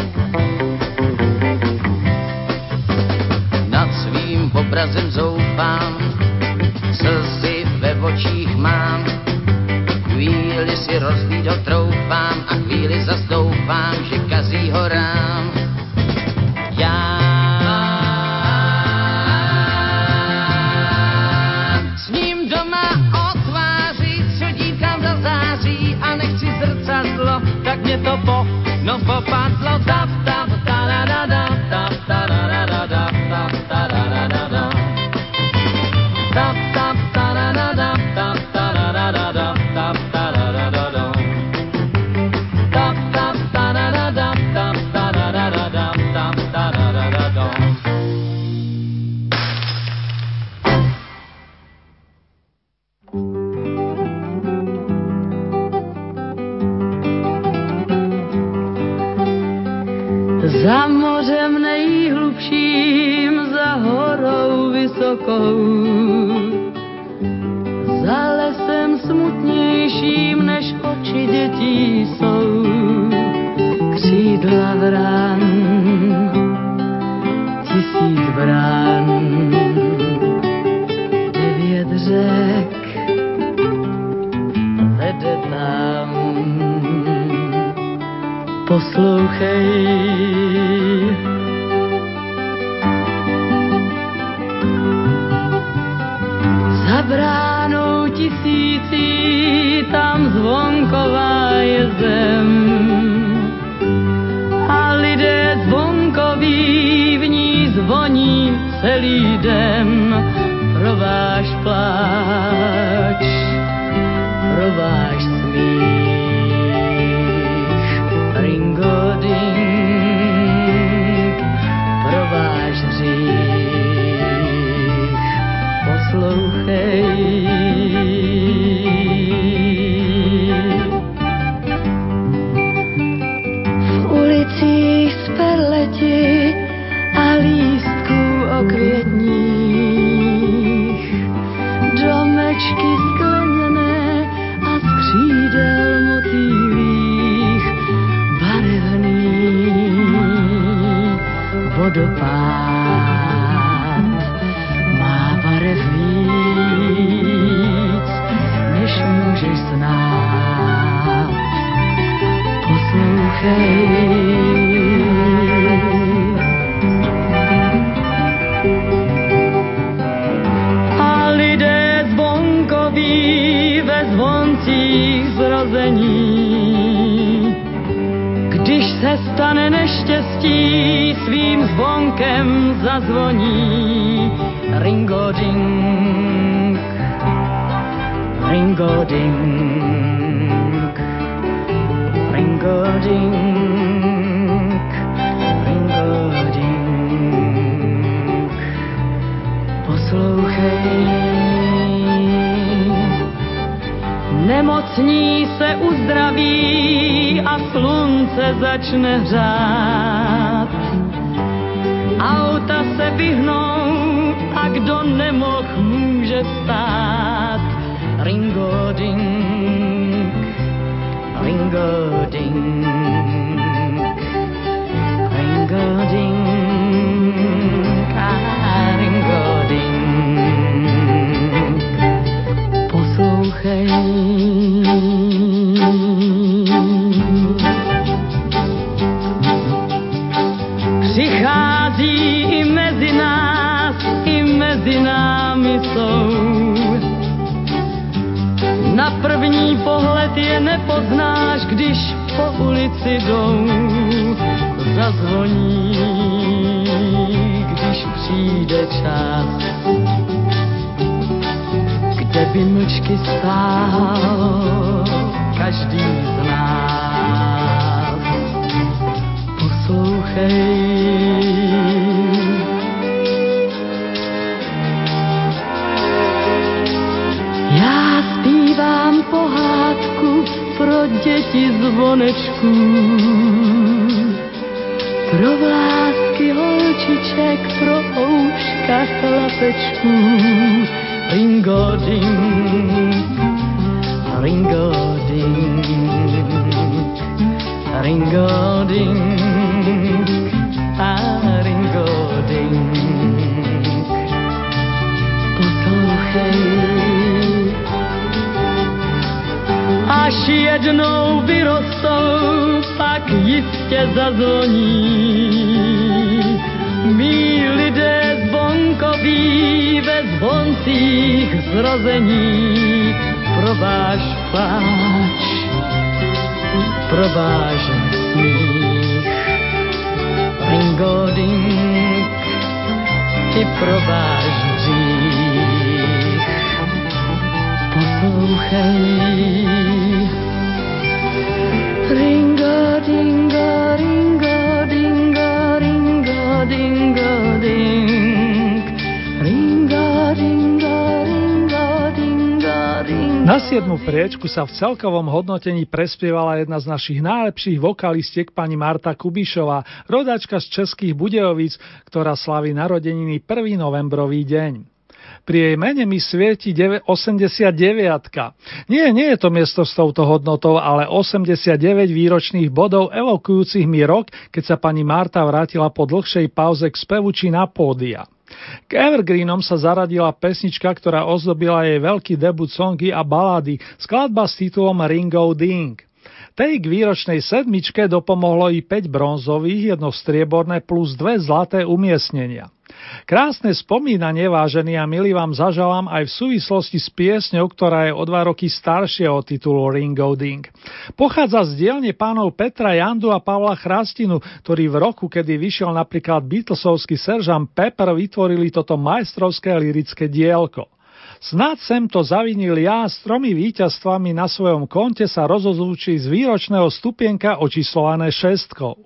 vodopád má barev víc, než můžeš znát. Poslouchej, zrození. Když se stane neštěstí, svým zvonkem zazvoní. Ringo ding, ringo ding, ringo ding, ringo ding. Poslouchej, nemocní se uzdraví a slunce začne hřát. Se vyhnou a kdo nemoh může stát. Ringo ding, ringo ding, ringo ding, ah, ringo ding. Poslouchej. Priečku sa v celkovom hodnotení prespievala jedna z našich najlepších vokalistiek pani Marta Kubišová, rodačka z Českých Budejovic, ktorá slaví narodeniny 1. novembrový deň. Pri jej mene mi svieti 89. Nie, nie je to miesto s touto hodnotou, ale 89 výročných bodov evokujúcich mi rok, keď sa pani Marta vrátila po dlhšej pauze k spevu či na pódia. K Evergreenom sa zaradila pesnička, ktorá ozdobila jej veľký debut songy a balády, skladba s titulom Ringo Ding. Tej k výročnej sedmičke dopomohlo i 5 bronzových, jedno strieborné plus dve zlaté umiestnenia. Krásne spomínanie, vážení a milí, vám zaželám aj v súvislosti s piesňou, ktorá je o dva roky staršia od titulu Ringo Ding. Pochádza z dielne pánov Petra Jandu a Pavla Chrastinu, ktorí v roku, kedy vyšiel napríklad Beatlesovský seržant Pepper, vytvorili toto majstrovské lirické dielko. Snad sem to zavinil ja s tromi víťazstvami na svojom konte sa rozozúči z výročného stupienka očíslované šestkou.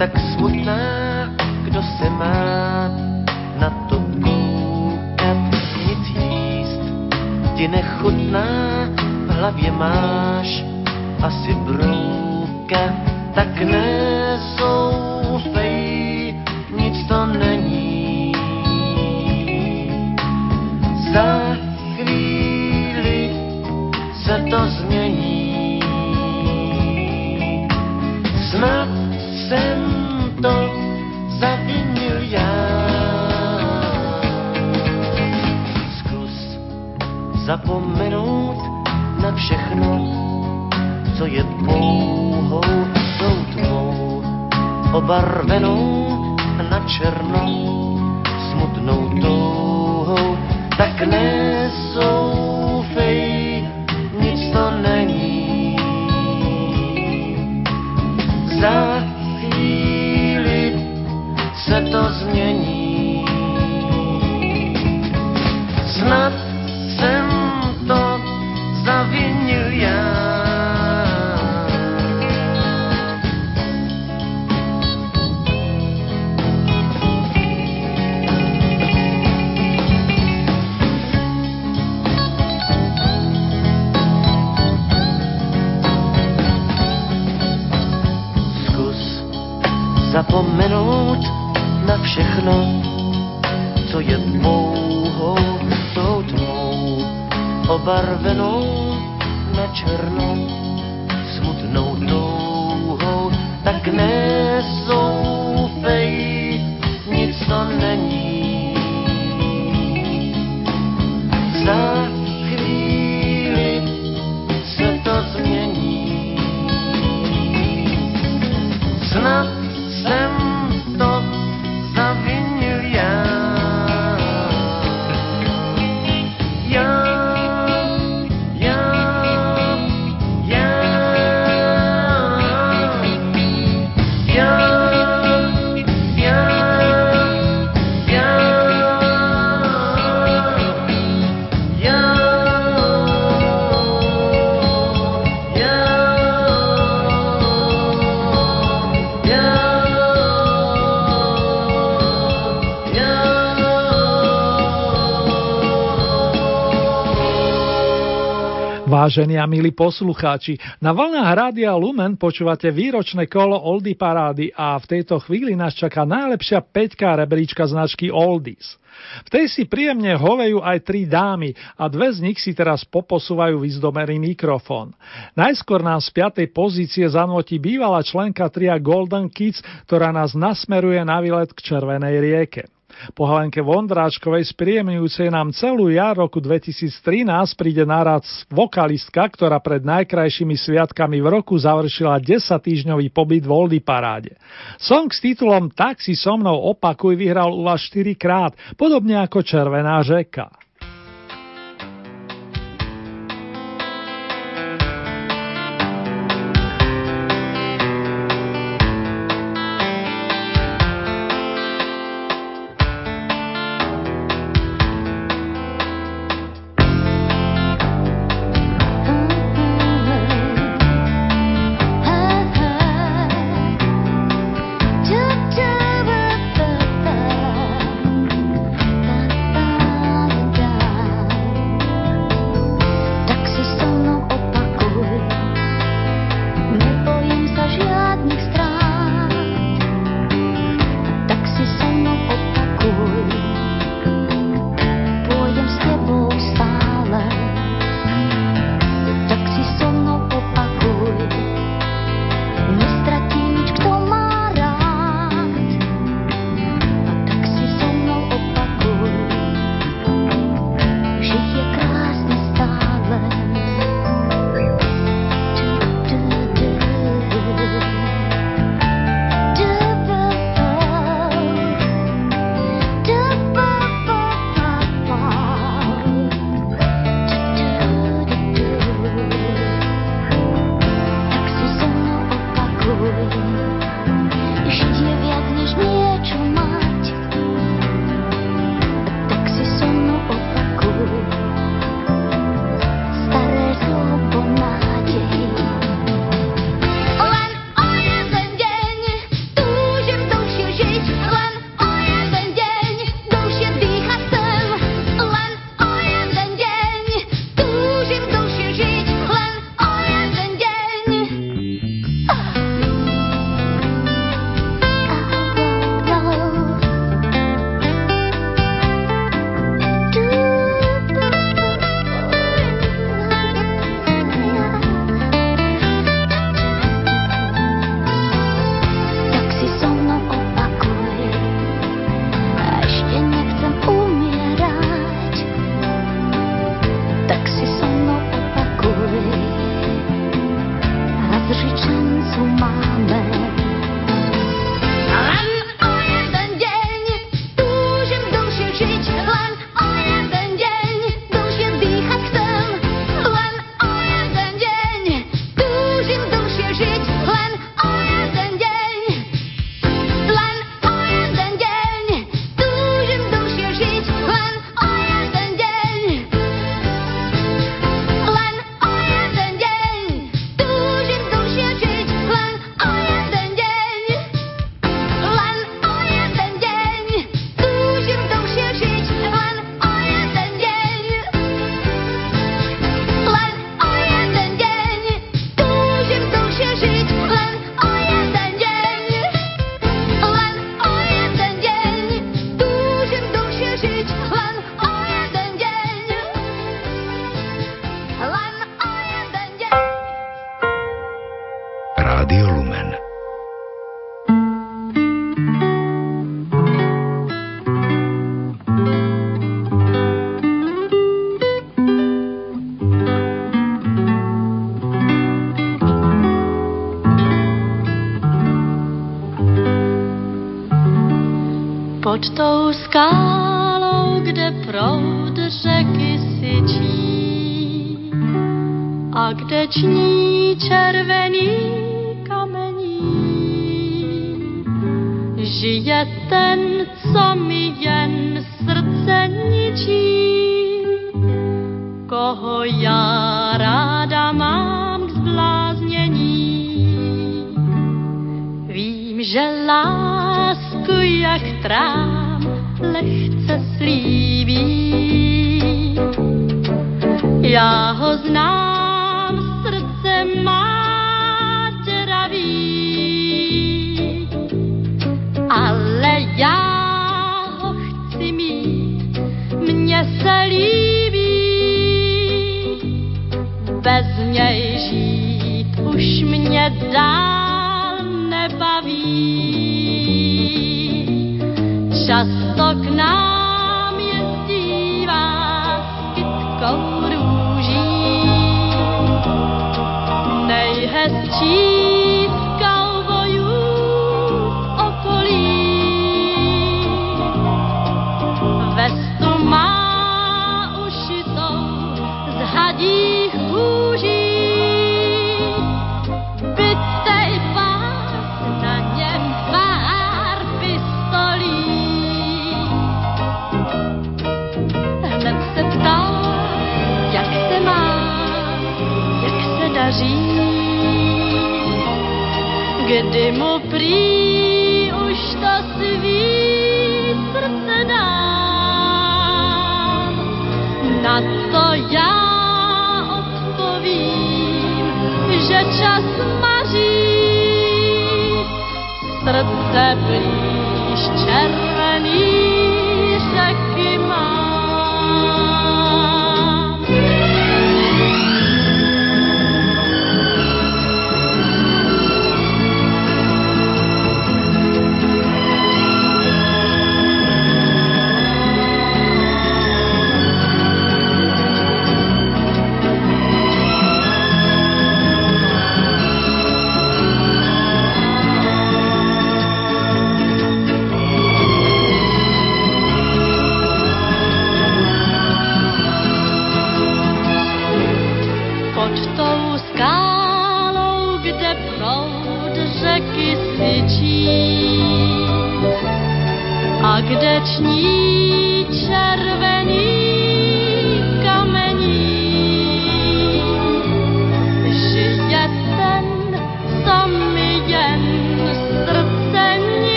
Tak smutná, kdo se má na to koukat, nic jíst ti nechutná, v hlavě máš asi brouka, tak nezoufej, nic to není. Za chvíli se to změní. Snad jsem to zavinil já. Zkus zapomenout na všechno, co je pouhou tou tvou obarvenou na černo smutnou touhou, tak nesoufej, nic to není. Chvíli se to změní. Snad jsem to zavinil já. Zapomenout všechno, co je pouhou tou tmou, obarvenou na černo, smutnou touhou, tak nesoufej, Vážení a milí poslucháči, na vlnách Rádia Lumen počúvate výročné kolo Oldy Parády a v tejto chvíli nás čaká najlepšia peťka rebríčka značky Oldies. V tej si príjemne hovejú aj tri dámy a dve z nich si teraz poposúvajú vyzdomený mikrofón. Najskôr nám z piatej pozície zanotí bývalá členka tria Golden Kids, ktorá nás nasmeruje na výlet k Červenej rieke. Po Helenke Vondráčkovej spríjemňujúcej nám celú jar roku 2013 príde narad vokalistka, ktorá pred najkrajšími sviatkami v roku završila 10-týždňový pobyt v Oldy paráde. Song s titulom Tak si so mnou opakuj vyhral u vás 4 krát, podobne ako Červená žeka.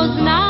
Já ho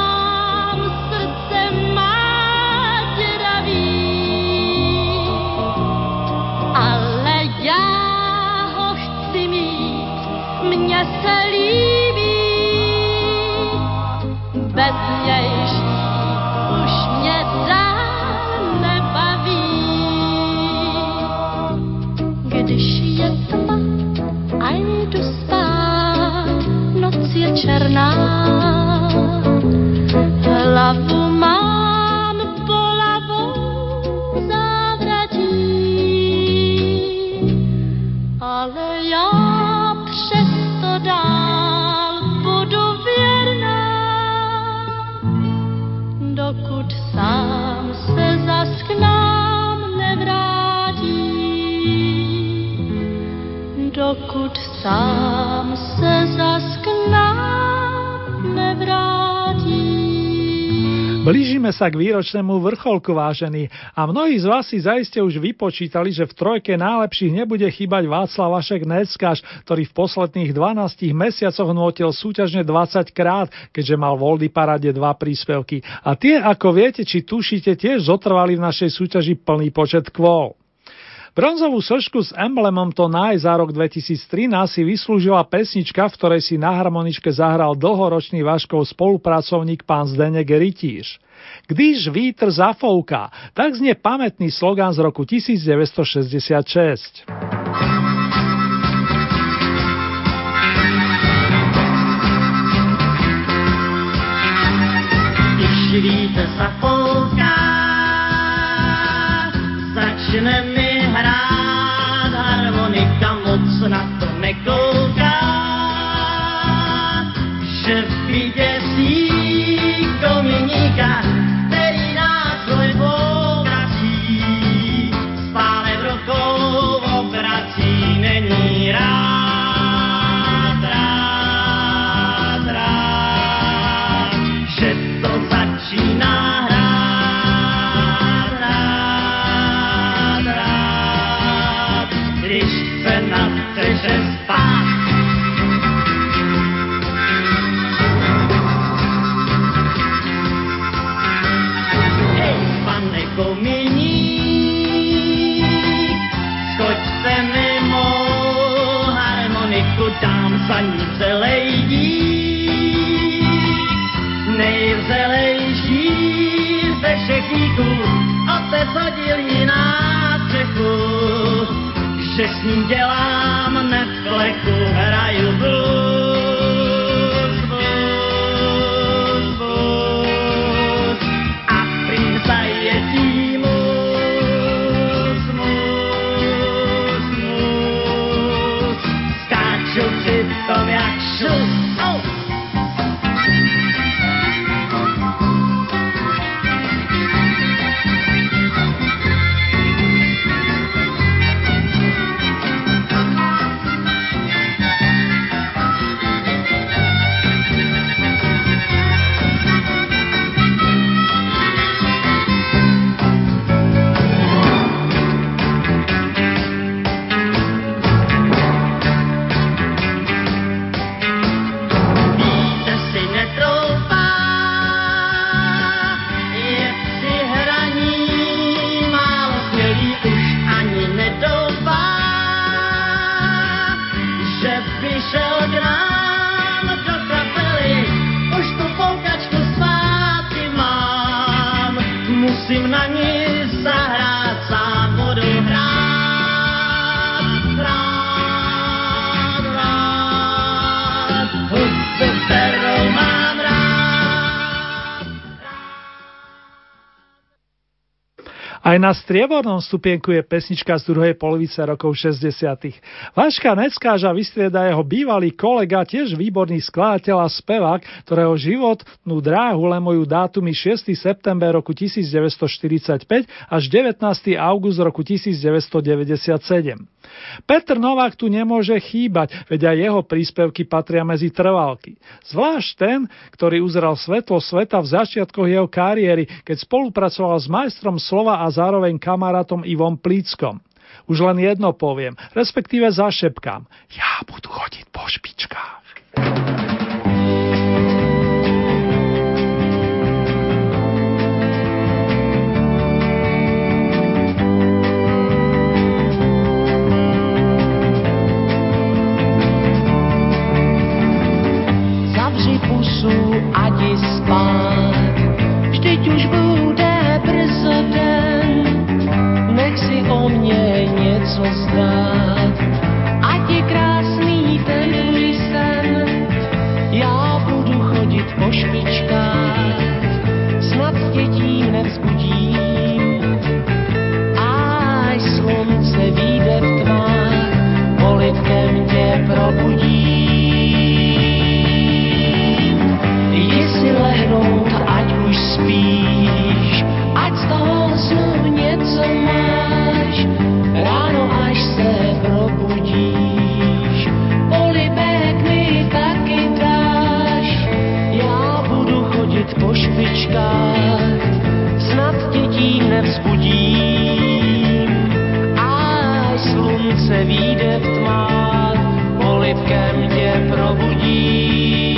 Blížime sa k výročnému vrcholku, vážení. A mnohí z vás si zaiste už vypočítali, že v trojke najlepších nebude chýbať Václav Vašek Neckáš, ktorý v posledných 12 mesiacoch nutil súťažne 20 krát, keďže mal v Parade dva príspevky. A tie, ako viete, či tušíte, tiež zotrvali v našej súťaži plný počet kvôl. Bronzovú sošku s emblemom to náj za rok 2013 si vyslúžila pesnička, v ktorej si na harmoničke zahral dlhoročný Vaškov spolupracovník pán Zdenek Rytíř. Když vítr zafouká, tak znie pamätný slogán z roku 1966. Když vítr zafouká, začne harmonika, moc na to nekouká, kominík, skočte mimo harmoniku, dám za ní celej dík. Nejvřelejší ze všech díků, otec hodil ji na střechu, že s ním dělám nefleku, hraju Aj na striebornom stupienku je pesnička z druhej polovice rokov 60. Vaška Neckáža vystrieda jeho bývalý kolega, tiež výborný skladateľ a spevák, ktorého životnú dráhu lemujú dátumy 6. september roku 1945 až 19. august roku 1997. Petr Novák tu nemôže chýbať, veď aj jeho príspevky patria medzi trvalky. Zvlášť ten, ktorý uzral svetlo sveta v začiatkoch jeho kariéry, keď spolupracoval s majstrom slova a zároveň kamarátom Ivom Plíckom. Už len jedno poviem, respektíve zašepkám. Ja budu chodiť po špičkách. A jdi spát, vždyť už bude brzo den, nech si o mě něco zdát. Ať je krásný ten tvůj sen, já budu chodit po špičkách, snad tě tím nevzbudím. Až slunce vyjde v tmách, politkem tě probudím. jenom, ať už spíš, ať z toho snu něco máš, ráno až se probudíš, polibek mi taky dáš, já budu chodit po špičkách, snad tě tím nevzbudím, až slunce vyjde v tmách, polibkem tě probudím.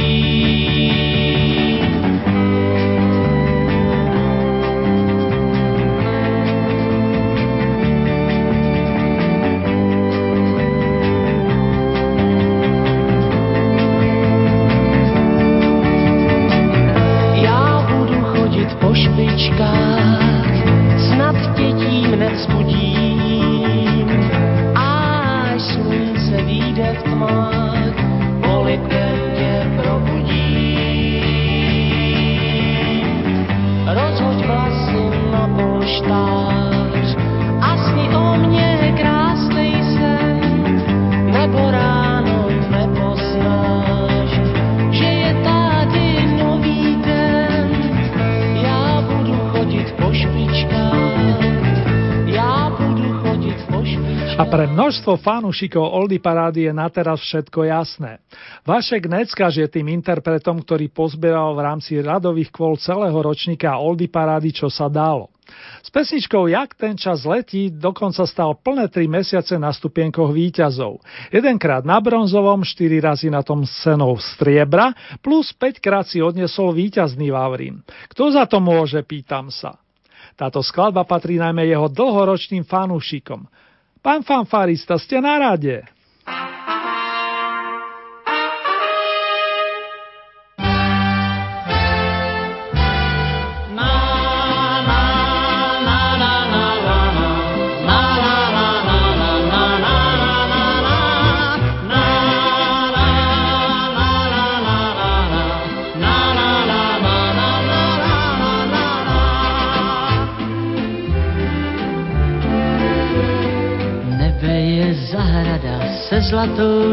Množstvo fanúšikov Oldy Parády je na teraz všetko jasné. Vašek Neckaž je tým interpretom, ktorý pozbieral v rámci radových kvôl celého ročníka Oldy Parády, čo sa dalo. S pesničkou Jak ten čas letí dokonca stal plné 3 mesiace na stupienkoch výťazov. Jedenkrát na bronzovom, 4 razy na tom cenou striebra, plus 5 krát si odnesol víťazný Vavrín. Kto za to môže, pýtam sa. Táto skladba patrí najmä jeho dlhoročným fanúšikom. Pán fanfarista, ste na rade.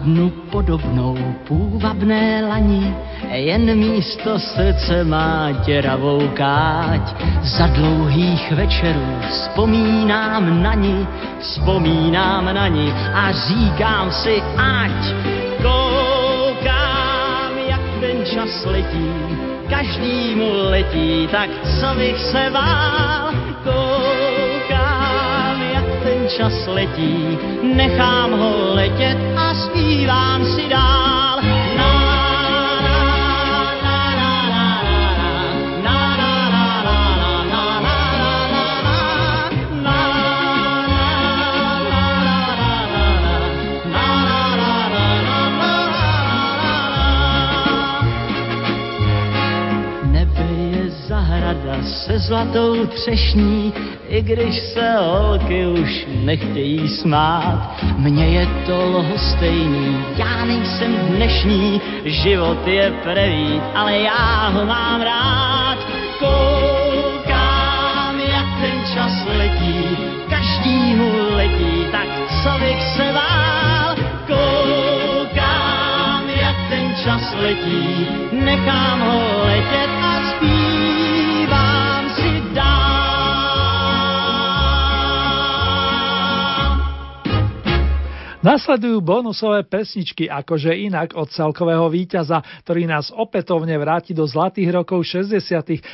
Jednu podobnou půvabné lani, jen místo srdce má děravou káť. Za dlouhých večerů vzpomínám na ní, vzpomínám na ní a říkám si, ať koukám, jak ten čas letí, každýmu letí, tak co bych se ten čas letí, nechám ho letět a zpívám si dál. Na se zlatou třešní i když se holky už nechtějí smát. Mně je to lhostejný, já nejsem dnešní, život je prevít, ale já ho mám rád. Koukám, jak ten čas letí, každýmu letí, tak co bych se bál. Koukám, jak ten čas letí, nechám ho letět Nasledujú bonusové pesničky akože inak od celkového víťaza, ktorý nás opätovne vráti do zlatých rokov 60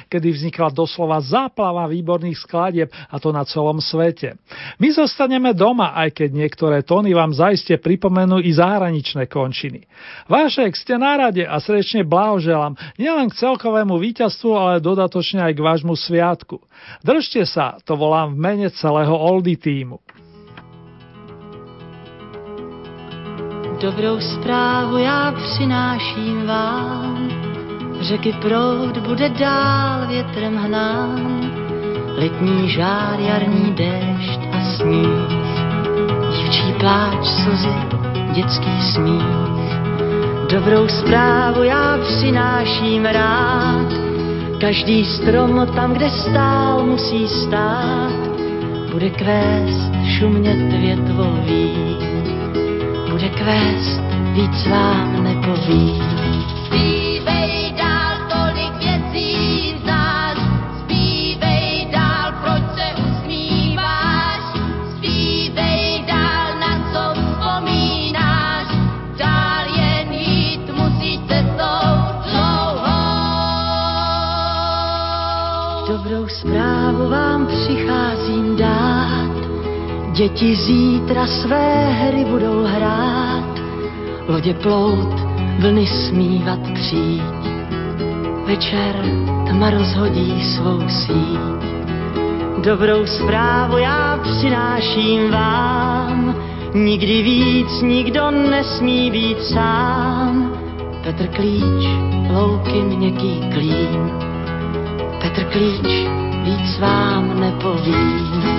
kedy vznikla doslova záplava výborných skladieb a to na celom svete. My zostaneme doma, aj keď niektoré tóny vám zaiste pripomenú i zahraničné končiny. Vášek, ste na rade a srdečne blahoželám nielen k celkovému víťazstvu, ale dodatočne aj k vášmu sviatku. Držte sa, to volám v mene celého Oldy týmu. Dobrou zprávu já přináším vám, řeky proud bude dál větrem hnán, letní žár, jarní déšť a sníh, dívčí pláč, slzy, dětský smích. Dobrou zprávu já přináším rád, každý strom tam, kde stál, musí stát, bude kvést šumět větvový, bude kvést, víc vám nepoví. Děti zítra své hry budou hrát, lodě plout, vlny smívat přijít. Večer tma rozhodí svou síť. Dobrou zprávu já přináším vám, nikdy víc nikdo nesmí být sám. Petr Klíč, louky měkký klín, Petr Klíč, víc vám nepovím.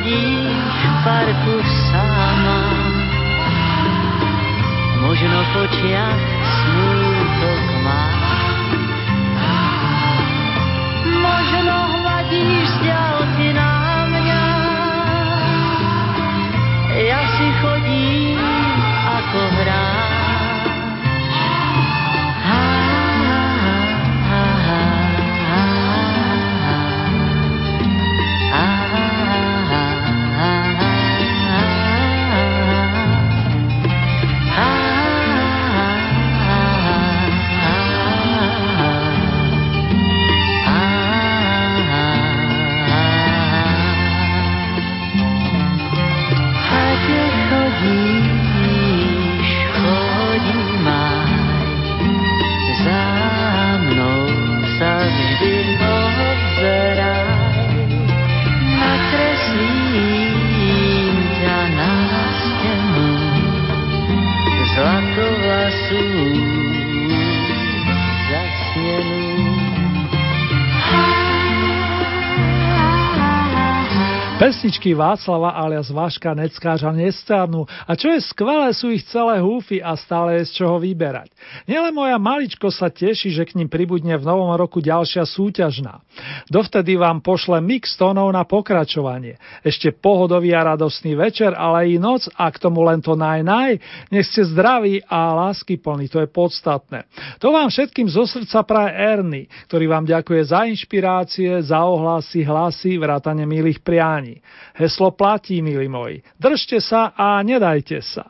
Chodíš v parku sama, možno v očiach smútok máš. Možno hladíš Pesničky Václava alias Váška Neckářa nestárnu a čo je skvelé, sú ich celé húfy a stále je z čoho vyberať. Nielen moja maličko sa teší, že k ním pribudne v novom roku ďalšia súťažná. Dovtedy vám pošle mix tónov na pokračovanie. Ešte pohodový a radostný večer, ale i noc a k tomu len to naj naj. Nech ste zdraví a lásky plní, to je podstatné. To vám všetkým zo srdca praje Erny, ktorý vám ďakuje za inšpirácie, za ohlasy, hlasy, vrátane milých prianí. Heslo platí, milí moji. Držte sa a nedajte sa.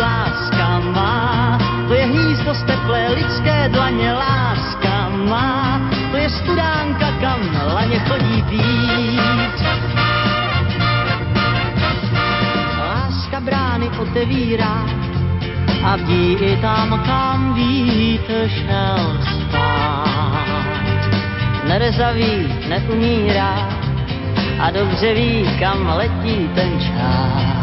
láska má. To je hnízdo z teplé lidské dlaně, láska má. To je studánka, kam laně chodí pít. Láska brány otevírá a bdí i tam, kam vítr šel spát. Nerezaví, neumírá a dobře ví, kam letí ten čas.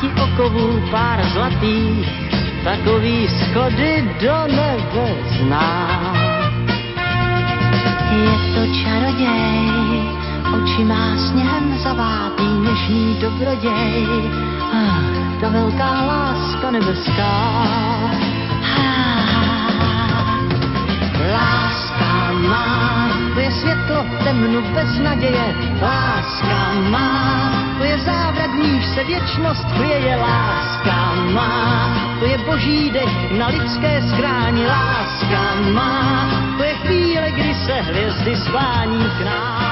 pěti okovů pár zlatých, takový schody do nebe znám. Je to čaroděj, oči má sněhem zavápí, nežný dobroděj, ah, ta velká láska nebeská. Ah, láska má světlo, temnu bez naděje. Láska má, to je závrat, níž se věčnost chvěje. Láska má, to je boží dech na lidské skráni. Láska má, to je chvíle, kdy se hvězdy svání k nám.